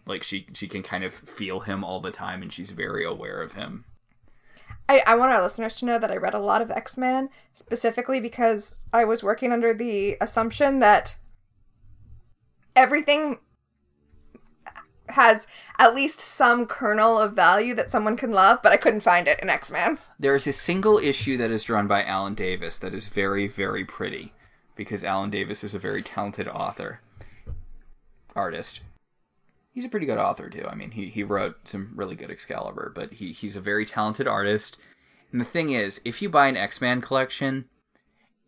like she she can kind of feel him all the time, and she's very aware of him. I, I want our listeners to know that I read a lot of X Men specifically because I was working under the assumption that everything has at least some kernel of value that someone can love, but I couldn't find it in X Men. There is a single issue that is drawn by Alan Davis that is very, very pretty because Alan Davis is a very talented author, artist. He's a pretty good author too. I mean, he, he wrote some really good Excalibur, but he, he's a very talented artist. And the thing is, if you buy an X Men collection,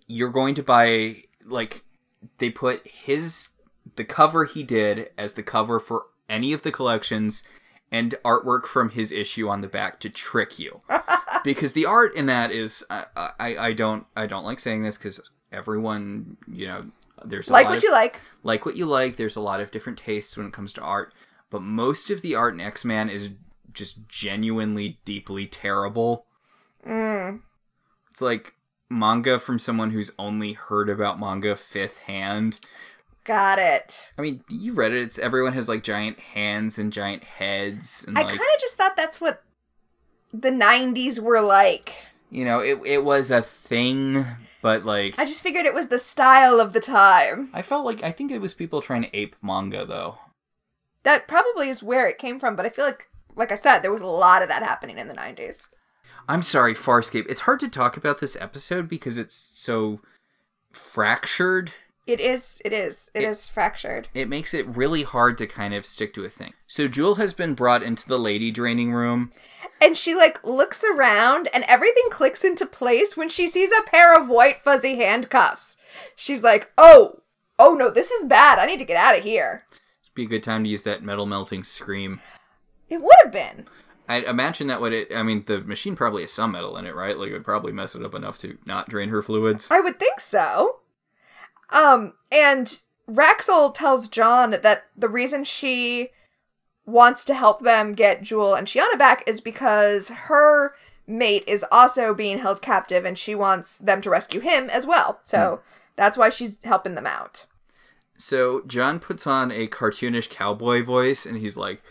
you're going to buy like they put his the cover he did as the cover for any of the collections and artwork from his issue on the back to trick you because the art in that is I, I, I don't I don't like saying this because everyone you know there's a Like what of, you like. like what you like there's a lot of different tastes when it comes to art but most of the art in X-Man is just genuinely deeply terrible Mm. it's like manga from someone who's only heard about manga fifth hand Got it. I mean, you read it. It's everyone has like giant hands and giant heads, and I like kind of just thought that's what the 90s were like. you know, it it was a thing, but like I just figured it was the style of the time. I felt like I think it was people trying to ape manga though. That probably is where it came from, but I feel like like I said, there was a lot of that happening in the 90s. I'm sorry, Farscape. It's hard to talk about this episode because it's so fractured. It is it is it is fractured. It makes it really hard to kind of stick to a thing. So Jool has been brought into the lady draining room. And she like looks around and everything clicks into place when she sees a pair of white fuzzy handcuffs. She's like, "Oh, oh no, this is bad. I need to get out of here." It'd be a good time to use that metal melting scream. It would have been. I imagine that would it. I mean, the machine probably has some metal in it, right? Like it would probably mess it up enough to not drain her fluids. I would think so. Um, and Raxel tells John that the reason she wants to help them get Jool and Chiana back is because her mate is also being held captive and she wants them to rescue him as well. So that's why she's helping them out. So John puts on a cartoonish cowboy voice, and he's like,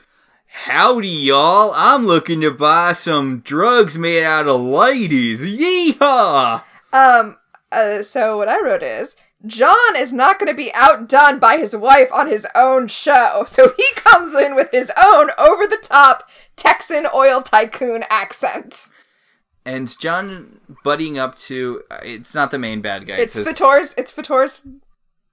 "Howdy, y'all! I'm looking to buy some drugs made out of ladies. Yeehaw!" Um, uh, so what I wrote is John is not going to be outdone by his wife on his own show, so he comes in with his own over the top Texan oil tycoon accent. And John buddying up to uh, it's not the main bad guy. It's Fator's. It's Fator's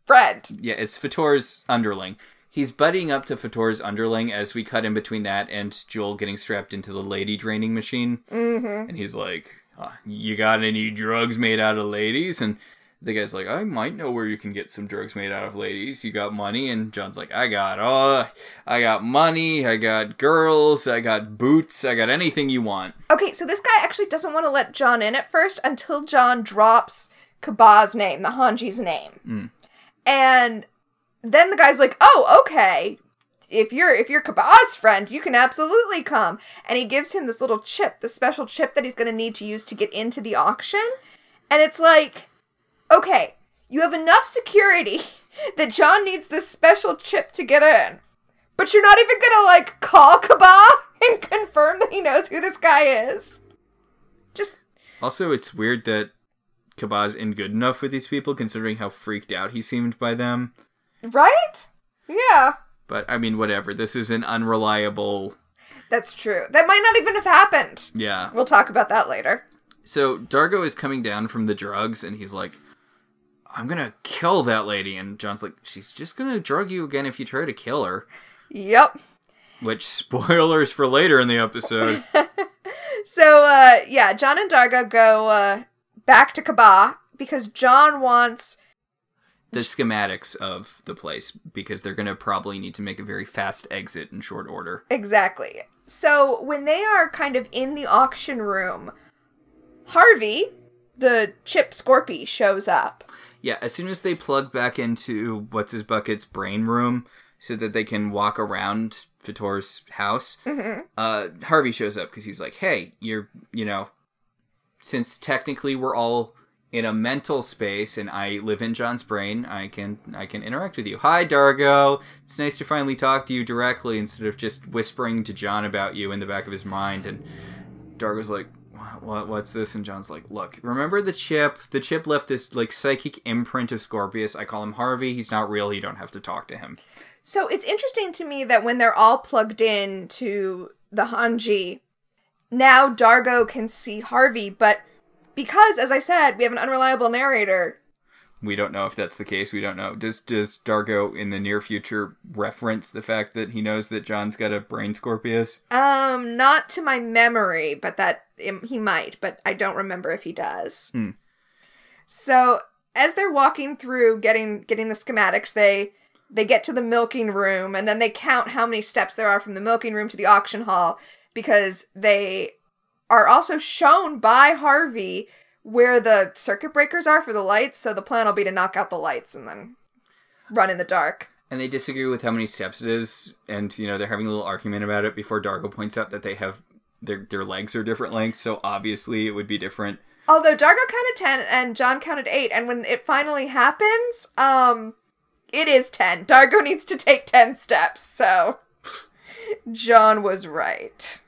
friend. Yeah, it's Fator's underling. He's buddying up to Fator's underling as we cut in between that and Jool getting strapped into the lady draining machine. Mm-hmm. And he's like, uh, "You got any drugs made out of ladies?" And the guy's like, "I might know where you can get some drugs made out of ladies. You got money?" And John's like, "I got uh, I got money. I got girls. I got boots. I got anything you want." Okay, so this guy actually doesn't want to let John in at first until John drops Kaba's name, the Hanji's name. And then the guy's like, "Oh, okay. If you're if you're Kaba's friend, you can absolutely come." And he gives him this little chip, the special chip that he's going to need to use to get into the auction. And it's like, "Okay, you have enough security that John needs this special chip to get in." But you're not even to like call Kaba and confirm that he knows who this guy is. Just Also, it's weird that Kaba's in good enough with these people, considering how freaked out he seemed by them. right? Yeah. But I mean, whatever. This is an unreliable. That's true. That might not even have happened. Yeah. We'll talk about that later. So Dargo is coming down from the drugs, and he's like, "I'm gonna kill that lady." And John's like, "She's just gonna drug you again if you try to kill her." Yep. Which spoilers for later in the episode. So, uh, yeah, John and Dargo go uh, back to Kabah because John wants. the schematics of the place because they're gonna probably need to make a very fast exit in short order. Exactly. So, when they are kind of in the auction room, Harvey, the Chip Scorpy, shows up. Yeah, as soon as they plug back into what's his bucket's brain room so that they can walk around Fator's house, uh, Harvey shows up because he's like, "Hey, you're you know, since technically we're all in a mental space and I live in John's brain, I can I can interact with you. Hi, Dargo. It's nice to finally talk to you directly instead of just whispering to John about you in the back of his mind." And Dargo's like, what, what's this? And John's like, look, remember the chip? The chip left this like psychic imprint of Scorpius. I call him Harvey. He's not real. You don't have to talk to him. So, it's interesting to me that when they're all plugged in to the Hanji, now Dargo can see Harvey, but because, as I said, we have an unreliable narrator, We don't know if that's the case. We don't know. Does does Dargo in the near future reference the fact that he knows that John's got a brain Scorpius? Um, not to my memory, but that um, he might, but I don't remember if he does. So as they're walking through, getting getting the schematics, they they get to the milking room, and then they count how many steps there are from the milking room to the auction hall because they are also shown by Harvey where the circuit breakers are for the lights. So the plan will be to knock out the lights and then run in the dark. And they disagree with how many steps it is, and you know they're having a little argument about it before Dargo points out that they have their their legs are different lengths, so obviously it would be different. Although Dargo counted 10 and John counted 8 and when it finally happens, um it is 10. Dargo needs to take 10 steps. So John was right.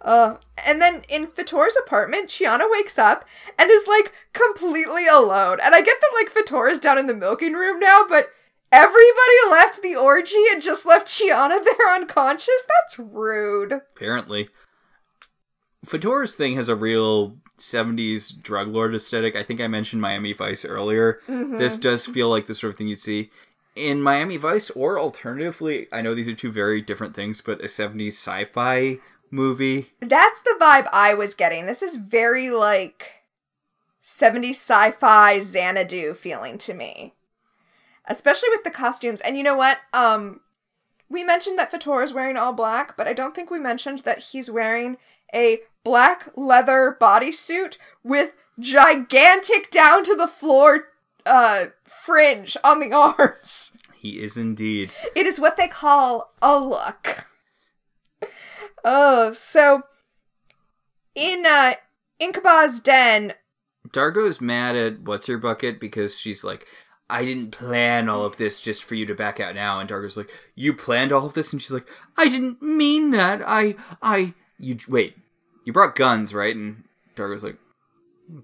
Uh, and then in Fatora's apartment, Chiana wakes up and is like completely alone. And I get that like Fatora's down in the milking room now, but everybody left the orgy and just left Chiana there unconscious? That's rude. Apparently. Fatora's thing has a real 70s drug lord aesthetic. I think I mentioned Miami Vice earlier. This does feel like the sort of thing you'd see in Miami Vice, or alternatively, I know these are two very different things, but a 70s sci fi movie. That's the vibe I was getting. This is very like 70s sci-fi Xanadu feeling to me. Especially with the costumes. And you know what? Um we mentioned that Fator is wearing all black, but I don't think we mentioned that he's wearing a black leather bodysuit with gigantic down to the floor uh fringe on the arms. He is indeed. It is what they call a look. Oh, so in uh in Kaba's den, Dargo's mad at What's Her Bucket because she's like, I didn't plan all of this just for you to back out now. And Dargo's like, You planned all of this? And she's like, I didn't mean that. I, I, you, wait, you brought guns, right? And Dargo's like,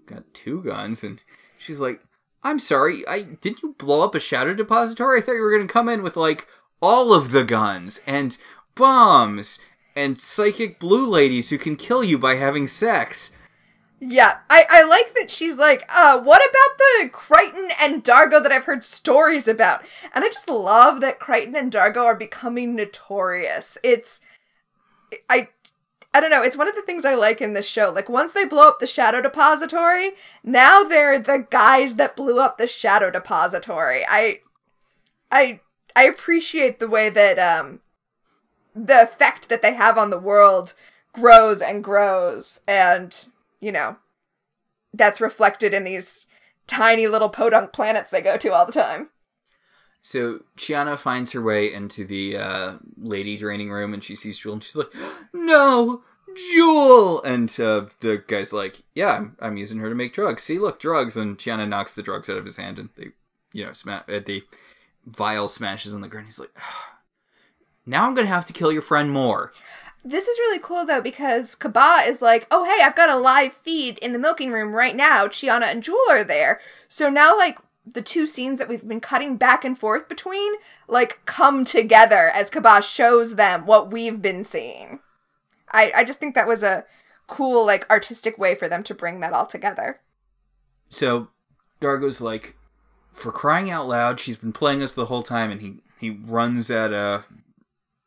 Got two guns. And she's like, I'm sorry, I didn't you blow up a shadow depository? I thought you were gonna come in with like all of the guns and bombs and psychic blue ladies who can kill you by having sex. yeah, I, I like that she's like, uh, what about the Crichton and Dargo that I've heard stories about? And I just love that Crichton and Dargo are becoming notorious. It's I I don't know, it's one of the things I like in this show. Like once they blow up the Shadow Depository, now they're the guys that blew up the Shadow Depository. I I I appreciate the way that um the effect that they have on the world grows and grows and you know that's reflected in these tiny little podunk planets they go to all the time So Chiana finds her way into the uh, lady draining room and she sees Jool and she's like, No, Jool! And uh, the guy's like, Yeah, I'm, I'm using her to make drugs. See, look, drugs. And Chiana knocks the drugs out of his hand and they, you know, sma- uh, the vial smashes on the ground. He's like, Now I'm going to have to kill your friend more. this is really cool though because kaba is like oh hey i've got a live feed in the milking room right now chiana and jool are there so now like the two scenes that we've been cutting back and forth between like come together as kaba shows them what we've been seeing i i just think that was a cool like artistic way for them to bring that all together So Dargo's like, For crying out loud, she's been playing us the whole time. And he, he runs at, uh,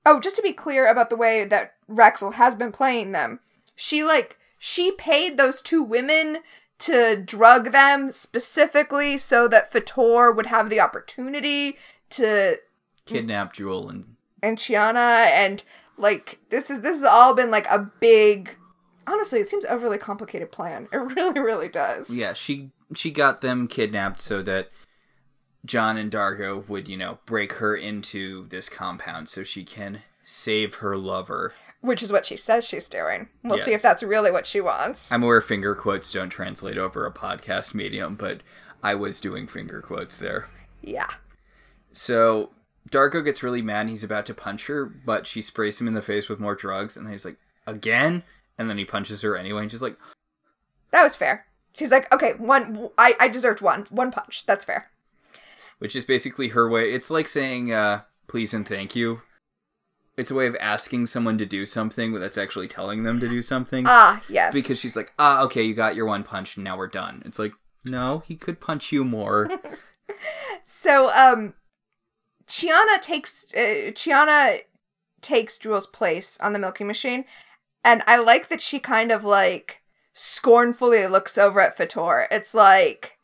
Oh, just to be clear about the way that Rexel has been playing them, she like she paid those two women to drug them specifically so that Fator would have the opportunity to kidnap Jool and and Chiana and like this is this has all been like a big honestly, it seems overly complicated plan. It really, really does. Yeah, she she got them kidnapped so that John and Dargo would, you know, break her into this compound so she can save her lover. Which is what she says she's doing. We'll see if that's really what she wants. I'm aware finger quotes don't translate over a podcast medium, but I was doing finger quotes there. yeah. So Dargo gets really mad and he's about to punch her, but she sprays him in the face with more drugs, and then he's like, again? And then he punches her anyway, and she's like, That was fair. She's like, okay, one I, I deserved one. One punch. That's fair. Which is basically her way. It's like saying uh, please and thank you. It's a way of asking someone to do something but that's actually telling them to do something. Ah, yes. because she's like, ah, okay, you got your one punch, and now we're done. It's like, no, he could punch you more. So, um, Chiana takes uh, Chiana takes Jool's place on the milking machine, and I like that she kind of like scornfully looks over at Fator. It's like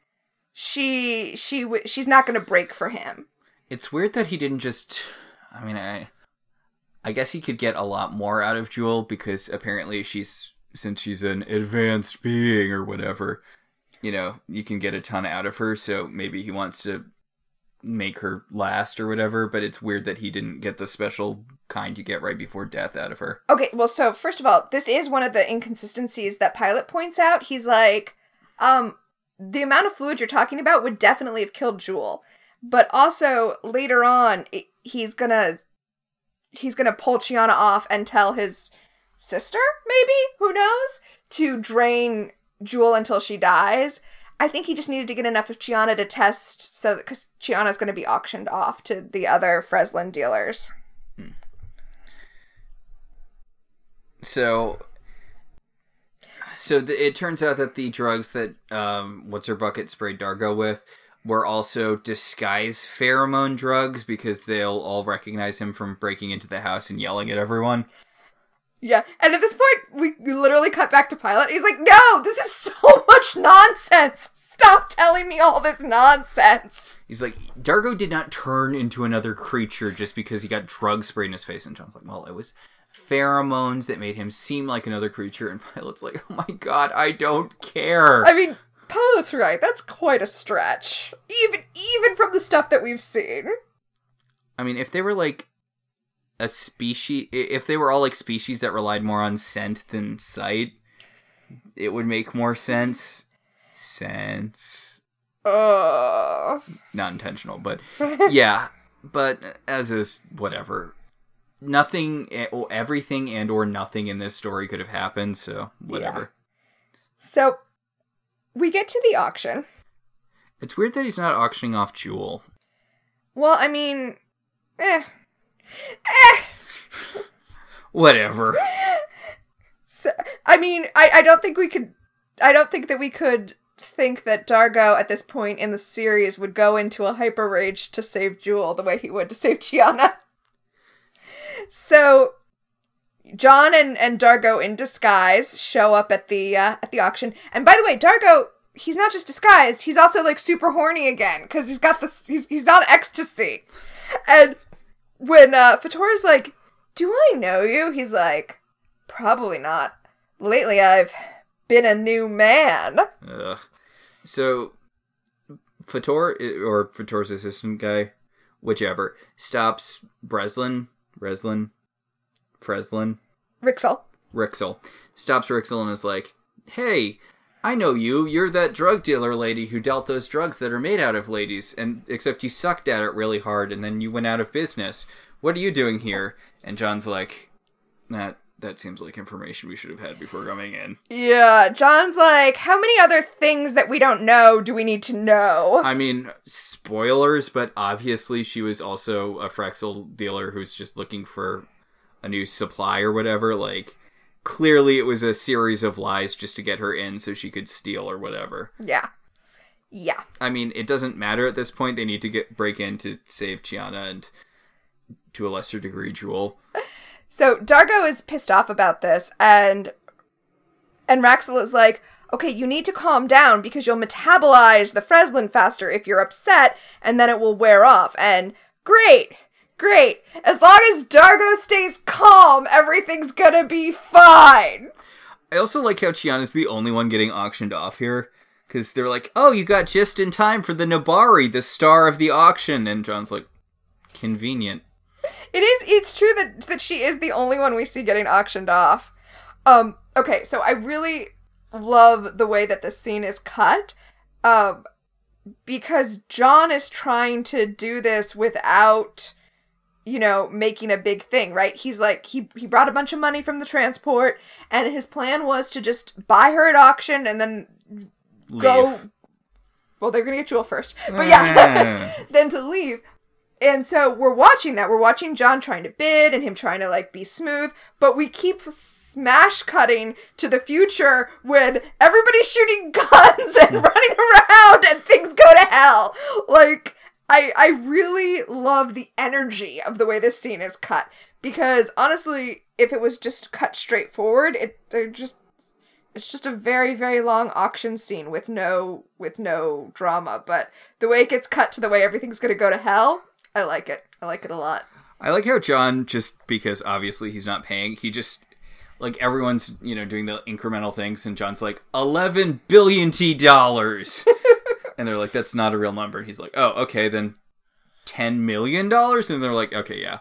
she she w- she's not going to break for him. it's weird that he didn't just. I mean, I. I guess he could get a lot more out of Jool because apparently she's since she's an advanced being or whatever, you know, you can get a ton out of her. So maybe he wants to make her last or whatever. But it's weird that he didn't get the special kind you get right before death out of her. Okay, well, so first of all, this is one of the inconsistencies that Pilot points out. He's like, um, the amount of fluid you're talking about would definitely have killed Jool, but also later on, it, he's gonna he's gonna pull Chiana off and tell his sister, maybe? Who knows? To drain Jool until she dies. I think he just needed to get enough of Chiana to test so because Chiana's going to be auctioned off to the other Freslin dealers. Hmm. So, so the, it turns out that the drugs that um, what's her bucket sprayed Dargo with were also disguise pheromone drugs because they'll all recognize him from breaking into the house and yelling at everyone. Yeah, and at this point, we we literally cut back to Pilot. He's like, "No, this is so much nonsense. Stop telling me all this nonsense." He's like, Dargo did not turn into another creature just because he got drugs sprayed in his face. And John's like, well, it was pheromones that made him seem like another creature. And Pilot's like, oh my god, I don't care. I mean, Pilot's right. That's quite a stretch, even even from the stuff that we've seen. I mean, if they were like a species, if they were all like species that relied more on scent than sight, it would make more sense. Sense. Uh, Not intentional, but yeah. But as is whatever. Nothing, eh, or everything, and or nothing in this story could have happened. So whatever. so we get to the auction. It's weird that he's not auctioning off Jool. Well, I mean, eh, eh. Whatever. So, I mean, I, I don't think we could. I don't think that we could think that Dargo at this point in the series would go into a hyper rage to save Jool the way he would to save Chiana. So, John and, and Dargo in disguise show up at the uh, at the auction. And by the way, Dargo he's not just disguised; he's also like super horny again because he's got this. He's he's on ecstasy. And when uh, Fatora's like, "Do I know you?" He's like, "Probably not. Lately, I've been a new man." Ugh. So, Fator or Fator's assistant guy, whichever, stops Breslin, Breslin, Freslin, Rixel. Rixel, stops Rixel and is like, "Hey, I know you. You're that drug dealer lady who dealt those drugs that are made out of ladies, and except you sucked at it really hard, and then you went out of business. What are you doing here?" And John's like, "That." That seems like information we should have had before coming in. Yeah, John's like, how many other things that we don't know do we need to know? I mean, spoilers, but obviously she was also a Frexel dealer who's just looking for a new supply or whatever. Like, clearly it was a series of lies just to get her in so she could steal or whatever. Yeah. Yeah. I mean, it doesn't matter at this point. They need to get break in to save Chiana and to a lesser degree Jool. So Dargo is pissed off about this, and and Raxel is like, okay, you need to calm down because you'll metabolize the Freslin faster if you're upset, and then it will wear off. And great, great. As long as Dargo stays calm, everything's gonna be fine. I also like how Chiana's the only one getting auctioned off here. Because they're like, oh, you got just in time for the Nebari, the star of the auction. And John's like, convenient. It is. It's true that that she is the only one we see getting auctioned off. Um. Okay. So I really love the way that this scene is cut. Um. Because John is trying to do this without, you know, making a big thing, right? He's like he he brought a bunch of money from the transport, and his plan was to just buy her at auction and then go. Well, they're gonna get Jool first, but yeah, then to leave. And so we're watching that. We're watching John trying to bid and him trying to like be smooth, but we keep smash cutting to the future when everybody's shooting guns and running around and things go to hell. Like I I really love the energy of the way this scene is cut because honestly, if it was just cut straight forward, it just it's just a very very long auction scene with no with no drama, but the way it gets cut to the way everything's going to go to hell, I like it. I like it a lot. I like how John, just because obviously he's not paying, he just like everyone's you know doing the incremental things, and John's like eleven billion T dollars, and they're like that's not a real number. And he's like, oh okay then, ten million dollars, and they're like okay yeah,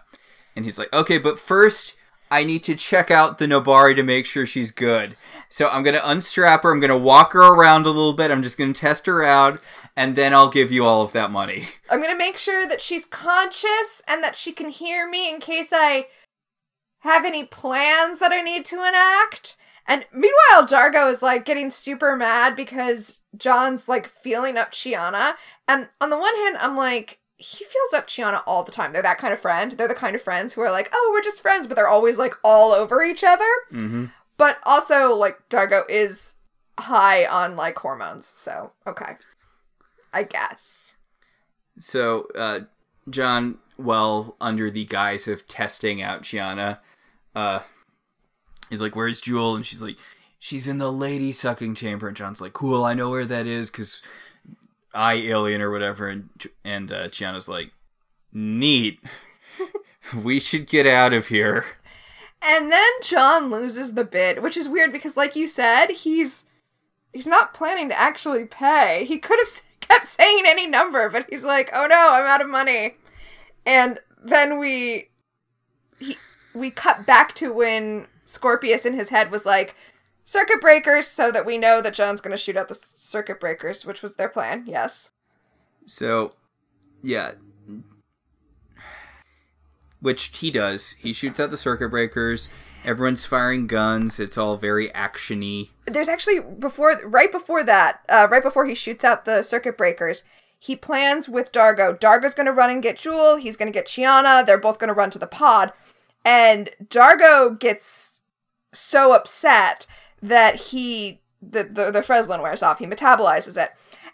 and he's like okay but first. I need to check out the Nebari to make sure she's good. So I'm gonna unstrap her. I'm gonna walk her around a little bit. I'm just gonna test her out, and then I'll give you all of that money. I'm going to make sure that she's conscious and that she can hear me in case I have any plans that I need to enact. And meanwhile, Dargo is like getting super mad because John's like feeling up Chiana. And on the one hand, I'm like, he feels up Chiana all the time. They're that kind of friend. They're the kind of friends who are like, oh, we're just friends, but they're always like all over each other. Mm-hmm. But also, like, Dargo is high on like hormones. So, okay. I guess. So, uh, John, well, under the guise of testing out Chiana, uh, he's like, "Where's Jool?" And she's like, "She's in the lady sucking chamber." And John's like, "Cool, I know where that is because I alien or whatever." And and uh, Chiana's like, "Neat, we should get out of here." And then John loses the bid, which is weird because, like you said, he's he's not planning to actually pay. He could have kept saying any number, but he's like, "Oh no, I'm out of money." And then we he, we cut back to when Scorpius in his head was like, "Circuit breakers," so that we know that John's going to shoot out the circuit breakers, which was their plan. Yes. So, yeah. Which he does. He shoots out the circuit breakers. Everyone's firing guns. It's all very actiony. There's actually before right before that, uh, right before he shoots out the circuit breakers, he plans with Dargo. Dargo's gonna run and get Jool. He's gonna get Chiana. They're both gonna run to the pod, and Dargo gets so upset that he the the, the Freslin wears off. He metabolizes it.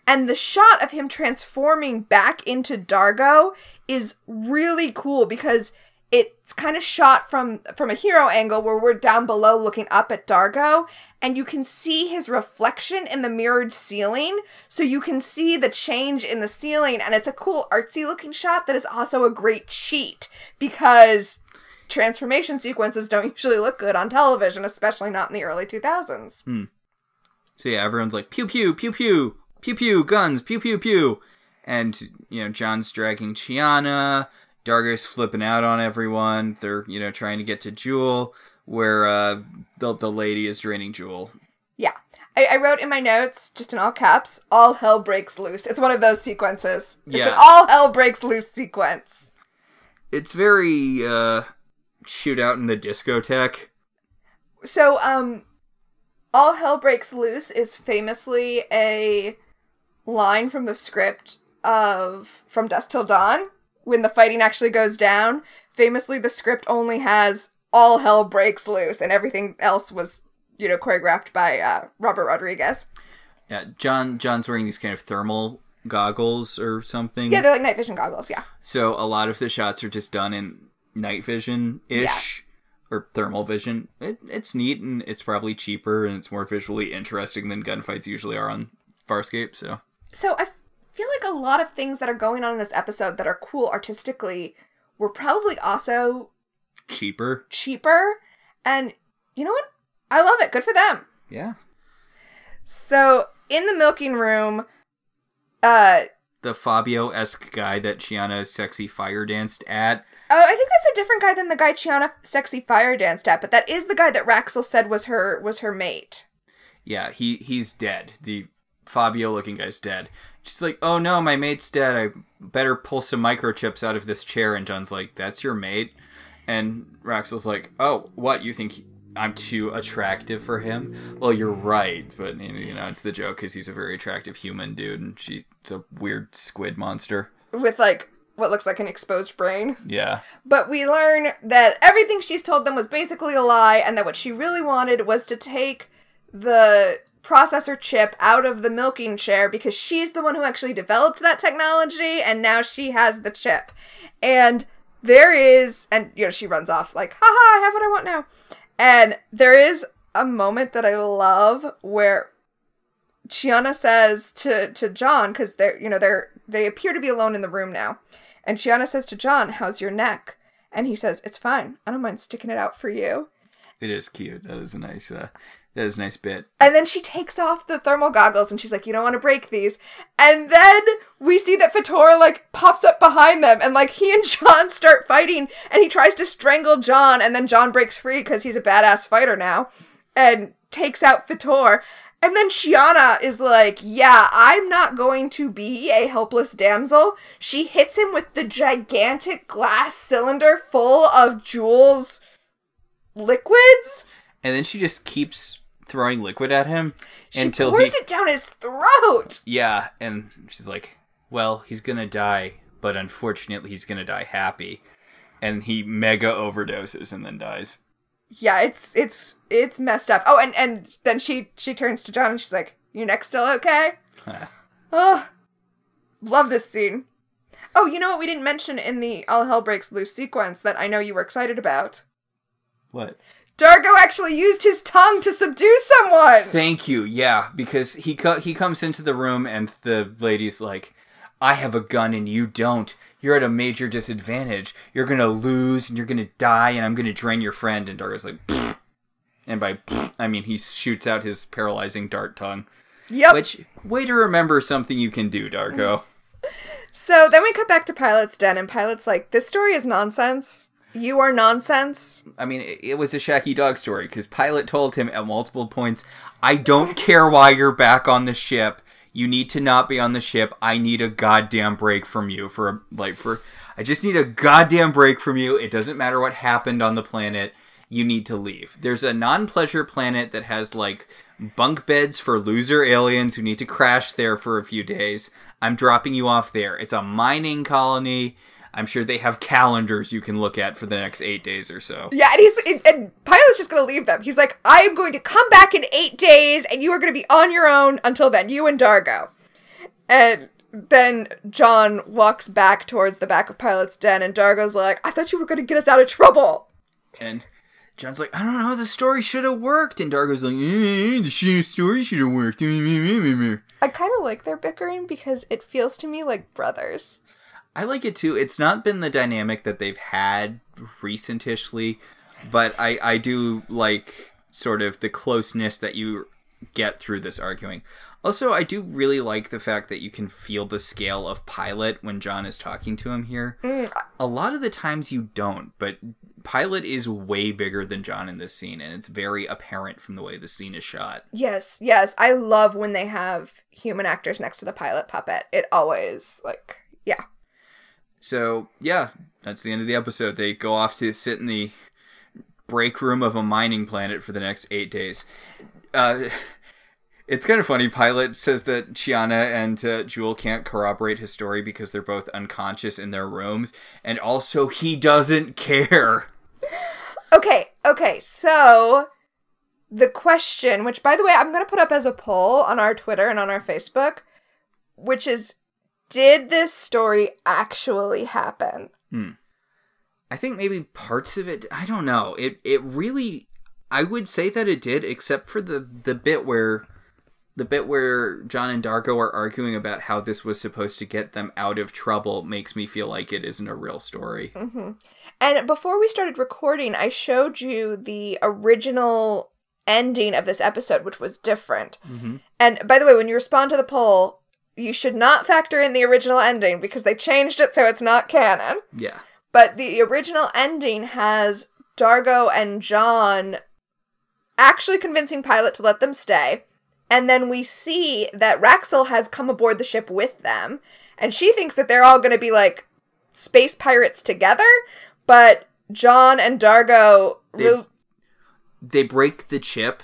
And the shot of him transforming back into Dargo is really cool because it's kind of shot from from a hero angle where we're down below looking up at Dargo and you can see his reflection in the mirrored ceiling so you can see the change in the ceiling and it's a cool artsy looking shot that is also a great cheat because transformation sequences don't usually look good on television especially not in the early 2000s Hmm. So yeah, everyone's like pew pew pew pew pew pew guns pew pew pew, and you know John's dragging Chiana. Dargo's flipping out on everyone. They're you know trying to get to Jool, where uh, the the lady is draining Jool. yeah I, I wrote in my notes just in all caps all hell breaks loose it's one of those sequences it's Yeah. an all hell breaks loose sequence It's very uh, shootout in the discotheque. So, um, All Hell Breaks Loose is famously a line from the script of From Dusk Till Dawn. When the fighting actually goes down, famously the script only has All Hell Breaks Loose, and everything else was, you know, choreographed by uh, Robert Rodriguez. Yeah, John John's wearing these kind of thermal goggles or something. Yeah, they're like night vision goggles, yeah. So a lot of the shots are just done in night vision ish Yeah. or thermal vision. It, it's neat and it's probably cheaper and it's more visually interesting than gunfights usually are on Farscape. So So I feel like a lot of things that are going on in this episode that are cool artistically were probably also cheaper. cheaper. And you know what? I love it. Good for them. Yeah. So in the milking room, uh The Fabio esque guy that Chiana sexy fire danced at. oh, I think that's a different guy than the guy Chiana sexy fire danced at, but that is the guy that Raxel said was her was her mate. Yeah, he he's dead. The Fabio looking guy's dead. She's like, oh no, my mate's dead. I better pull some microchips out of this chair. And John's like, that's your mate. And Raxel's like, oh, what? You think I'm too attractive for him? Well, you're right, but you know it's the joke because he's a very attractive human dude, and she's a weird squid monster. With like what looks like an exposed brain. Yeah, But we learn that everything she's told them was basically a lie, and that what she really wanted was to take the processor chip out of the milking chair because she's the one who actually developed that technology, and now she has the chip. And there is, and you know, she runs off like, haha, I have what I want now. And there is a moment that I love where Chiana says to to John because they're you know they're they appear to be alone in the room now, and Chiana says to John, "How's your neck?" And he says, "It's fine. I don't mind sticking it out for you." it is cute. That is a nice. Uh, that is a nice bit. And then she takes off the thermal goggles and she's like, "You don't want to break these." And then we see that Fatora like pops up behind them and like he and John start fighting and he tries to strangle John and then John breaks free because he's a badass fighter now and takes out Fator. And then Chiana is like, "Yeah, I'm not going to be a helpless damsel." She hits him with the gigantic glass cylinder full of Jool's liquids. And then she just keeps throwing liquid at him She until pours he it down his throat. Yeah, and she's like, "Well, he's to die, but unfortunately he's to die happy." And he mega overdoses and then dies. Yeah, it's it's it's messed up. Oh, and and then she she turns to John and she's like, "Your neck's still okay?" oh, love this scene. Oh, you know what we didn't mention in the All Hell Breaks Loose sequence that I know you were excited about? what? Dargo actually used his tongue to subdue someone. Thank you. Yeah, because he co- he comes into the room and the lady's like, "I have a gun and you don't. You're at a major disadvantage. You're gonna lose and you're gonna die, and I'm gonna drain your friend." And Dargo's like, "Pfft." and by pfft, I mean he shoots out his paralyzing dart tongue. Yep. Which way to remember something you can do, Dargo. So then we cut back to Pilot's den, and Pilot's like, "This story is nonsense. You are nonsense." I mean, it, it was a Shacky Dog story because Pilot told him at multiple points, "I don't care why you're back on the ship. You need to not be on the ship. I need a goddamn break from you for a, like for. I just need a goddamn break from you. It doesn't matter what happened on the planet. You need to leave. There's a non-pleasure planet that has like bunk beds for loser aliens who need to crash there for a few days. I'm dropping you off there. It's a mining colony." I'm sure they have calendars you can look at for the next eight days or so. Yeah, and he's and, Pilot's just gonna leave them. He's like, "I am going to come back in eight days, and you are going to be on your own until then. You and Dargo." And then John walks back towards the back of Pilot's den, and Dargo's like, "I thought you were going to get us out of trouble." And John's like, I don't know, the story should have worked. And Dargo's like, eh, the story should have worked. I kind of like their bickering because it feels to me like brothers. I like it too. It's not been the dynamic that they've had recentishly, but I, I do like sort of the closeness that you get through this arguing. Also, I do really like the fact that you can feel the scale of Pilot when John is talking to him here. Mm, A lot of the times you don't, but Pilot is way bigger than John in this scene, and it's very apparent from the way the scene is shot. Yes, yes, I love when they have human actors next to the pilot puppet. It always like, yeah. So yeah, that's the end of the episode. They go off to sit in the break room of a mining planet for the next eight days. Uh, it's kind of funny. Pilot says that Chiana and uh, Jool can't corroborate his story because they're both unconscious in their rooms, and also he doesn't care. Okay, okay, so the question, which by the way, I'm going to put up as a poll on our Twitter and on our Facebook, which is Did this story actually happen? Hmm. I think maybe parts of it. I don't know. It it really. I would say that it did, except for the the bit where. The bit where John and Dargo are arguing about how this was supposed to get them out of trouble makes me feel like it isn't a real story. Mm-hmm. And before we started recording, I showed you the original ending of this episode, which was different. Mm-hmm. And by the way, when you respond to the poll, you should not factor in the original ending because they changed it so it's not canon. Yeah. But the original ending has Dargo and John actually convincing Pilot to let them stay. And then we see that Raxel has come aboard the ship with them. And she thinks that they're all going to be like space pirates together. But John and Dargo. They- Re- They break the chip,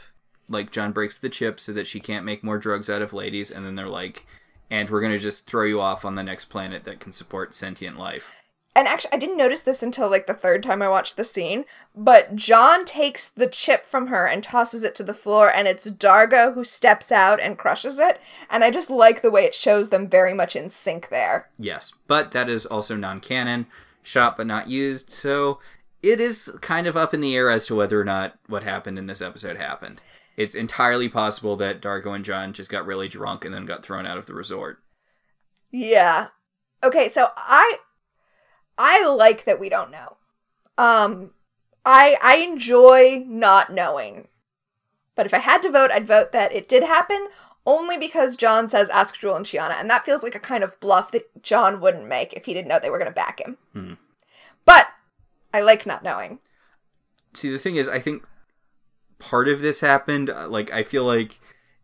like John breaks the chip so that she can't make more drugs out of ladies, and then they're like, and we're gonna just throw you off on the next planet that can support sentient life. and actually, I didn't notice this until like the third time I watched the scene. But John takes the chip from her and tosses it to the floor, and it's Dargo who steps out and crushes it. And I just like the way it shows them very much in sync there. Yes, but that is also non-canon, shot but not used, so it is kind of up in the air as to whether or not what happened in this episode happened. It's entirely possible that Dargo and John just got really drunk and then got thrown out of the resort. Yeah. Okay, so I I like that we don't know. Um I I enjoy not knowing. But if I had to vote, I'd vote that it did happen only because John says ask Jool and Chiana, and that feels like a kind of bluff that John wouldn't make if he didn't know they were gonna back him. Hmm. But I like not knowing. See, the thing is, I think part of this happened. uh, Like, I feel like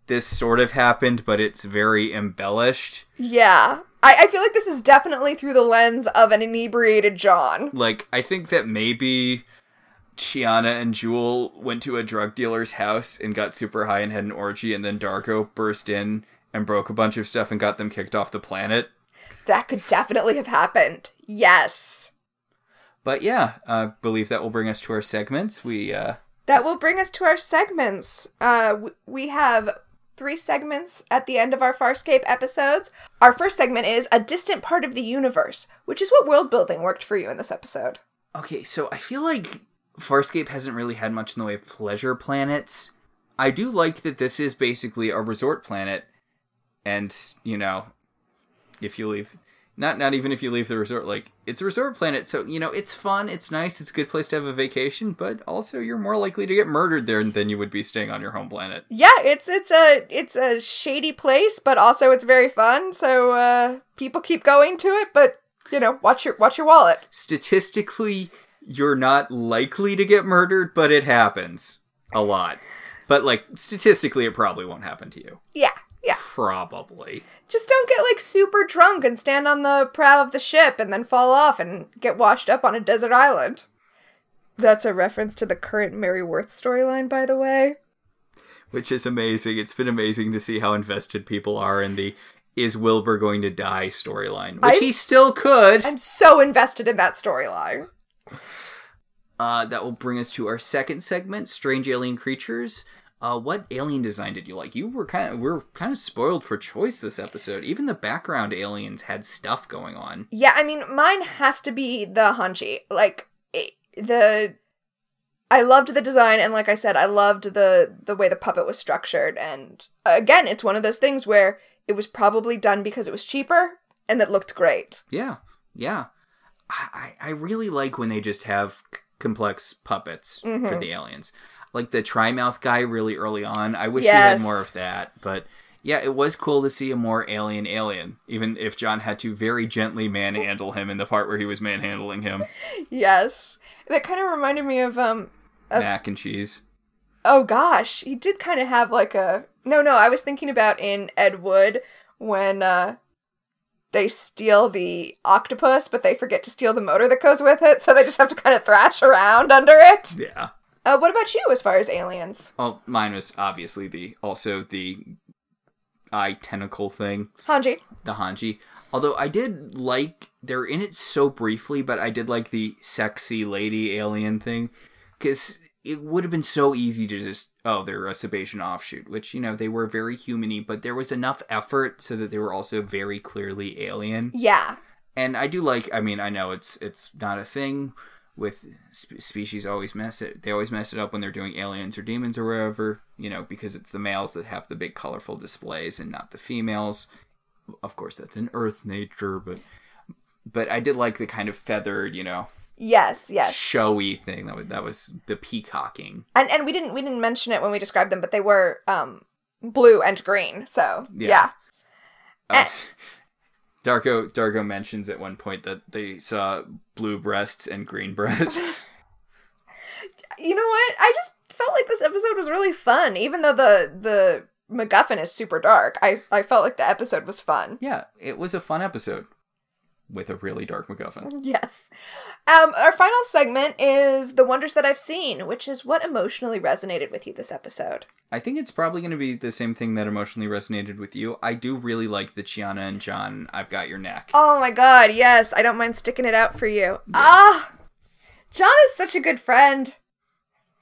this sort of happened, but it's very embellished. Yeah. I, I feel like this is definitely through the lens of an inebriated John. Like, I think that maybe Chiana and Jool went to a drug dealer's house and got super high and had an orgy, and then Dargo burst in and broke a bunch of stuff and got them kicked off the planet. That could definitely have happened. Yes. But yeah, I believe that will bring us to our segments. We uh, That will bring us to our segments. Uh, we have three segments at the end of our Farscape episodes. Our first segment is A Distant Part of the Universe, which is what world building worked for you in this episode. Okay, so I feel like Farscape hasn't really had much in the way of pleasure planets. I do like that this is basically a resort planet, and you know, if you leave, not not even if you leave the resort, like it's a resort planet, so you know it's fun, it's nice, it's a good place to have a vacation, but also you're more likely to get murdered there than you would be staying on your home planet. Yeah, it's it's a it's a shady place, but also it's very fun. So uh, people keep going to it, but you know, watch your watch your wallet. Statistically, you're not likely to get murdered, but it happens a lot. But like statistically, it probably won't happen to you. Yeah, yeah. Probably. Just don't get like super drunk and stand on the prow of the ship and then fall off and get washed up on a desert island. That's a reference to the current Mary Worth storyline, by the way. which is amazing. It's been amazing to see how invested people are in the "Is Wilbur going to die?" storyline, which I'm he still could. I'm so invested in that storyline. Uh, that will bring us to our second segment: strange alien creatures. Uh, what alien design did you like? You were kind of we were kind of spoiled for choice this episode. Even the background aliens had stuff going on. Yeah, I mean, mine has to be the Hanji. Like it, the, I loved the design, and like I said, I loved the the way the puppet was structured. And again, it's one of those things where it was probably done because it was cheaper and it looked great. Yeah, yeah. I I I really like when they just have c- complex puppets for Mhm. the aliens. Like the Trimouth guy really early on. I wish we Yes. had more of that, but yeah, it was cool to see a more alien alien, even if John had to very gently manhandle him in the part where he was manhandling him. Yes, that kind of reminded me of um. Of- Mac and cheese. Oh gosh, he did kind of have like a no, no. I was thinking about in Ed Wood when uh they steal the octopus, but they forget to steal the motor that goes with it, so they just have to kind of thrash around under it. Yeah. Uh, what about you as far as aliens? Oh, mine was obviously the also the eye tentacle thing. Hanji. the Hanji. Although I did like they're in it so briefly, but I did like the sexy lady alien thing because it would have been so easy to just oh they're a Sebacean offshoot, which you know they were very humany, but there was enough effort so that they were also very clearly alien. Yeah. And I do like. I mean, I know it's it's not a thing with sp- species always mess it. They always mess it up when they're doing aliens or demons or wherever. You know, because it's the males that have the big colorful displays and not the females. Of course, that's in Earth nature, but but I did like the kind of feathered, you know, Yes, yes. showy thing that was that was the peacocking. And and we didn't we didn't mention it when we described them, but they were um blue and green. So Yeah. yeah. Uh, Dargo Dargo mentions at one point that they saw blue breasts and green breasts. You know what? I just felt like this episode was really fun, even though the the MacGuffin is super dark. I I felt like the episode was fun. yeah, it was a fun episode with a really dark MacGuffin. Yes. Um, our final segment is the wonders that I've seen, which is what emotionally resonated with you this episode. I think it's probably going to be the same thing that emotionally resonated with you. I do really like the Chiana and John. I've got your neck. Oh my god, yes, I don't mind sticking it out for you. Ah, John is such a good friend.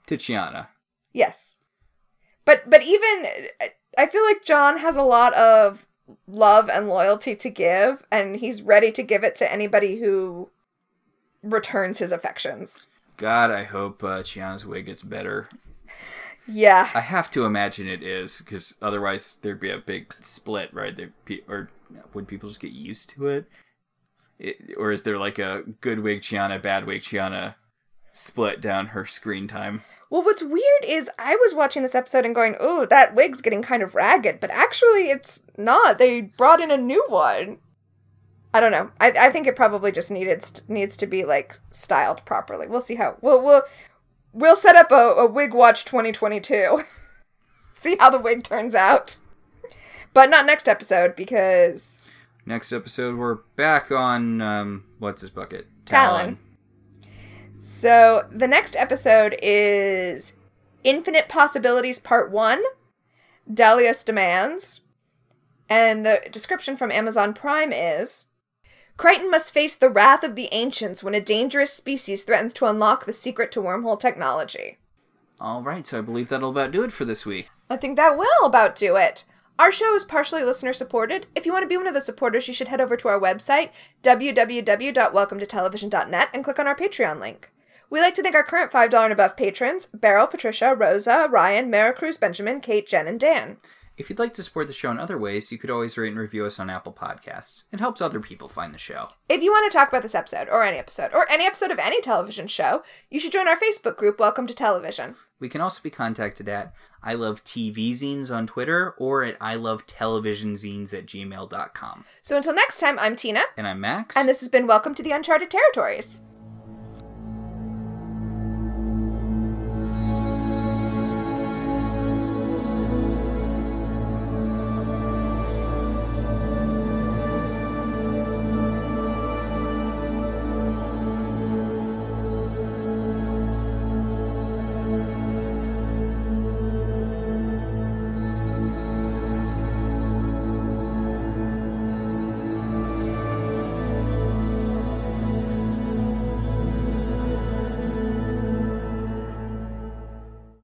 To Chiana. Yes, but but even I feel like John has a lot of love and loyalty to give, and he's ready to give it to anybody who returns his affections. God, I hope uh, Chiana's wig gets better. Yeah, I have to imagine it is, because otherwise there'd be a big split, right? There, or would people just get used to it? it? Or is there like a good wig Chiana, bad wig Chiana split down her screen time? Well, what's weird is I was watching this episode and going, "Oh, that wig's getting kind of ragged," but actually, it's not. They brought in a new one. I don't know. I, I think it probably just needed needs to be like styled properly. We'll see how. We'll we'll we'll set up a, a wig watch 2022. see how the wig turns out. But not next episode because Next episode, we're back on um, what's his bucket? Talyn. So the next episode is Infinite Possibilities Part 1 Daedalus Demands. And the description from Amazon Prime is Crichton must face the wrath of the ancients when a dangerous species threatens to unlock the secret to wormhole technology. All right, so I believe that'll about do it for this week. I think that will about do it. Our show is partially listener supported. If you want to be one of the supporters, you should head over to our website, www.welcometotelevision.net, and click on our Patreon link. We like to thank our current $5 and above patrons Beryl, Patricia, Rosa, Ryan, Mara Cruz, Benjamin, Kate, Jen, and Dan. If you'd like to support the show in other ways, you could always rate and review us on Apple Podcasts. It helps other people find the show. If you want to talk about this episode, or any episode, or any episode of any television show, you should join our Facebook group, Welcome to Television. We can also be contacted at I Love TV Zines on Twitter or at I Love Television Zines at gmail.com. So until next time, I'm Tina, And I'm Max. and this has been Welcome to the Uncharted Territories.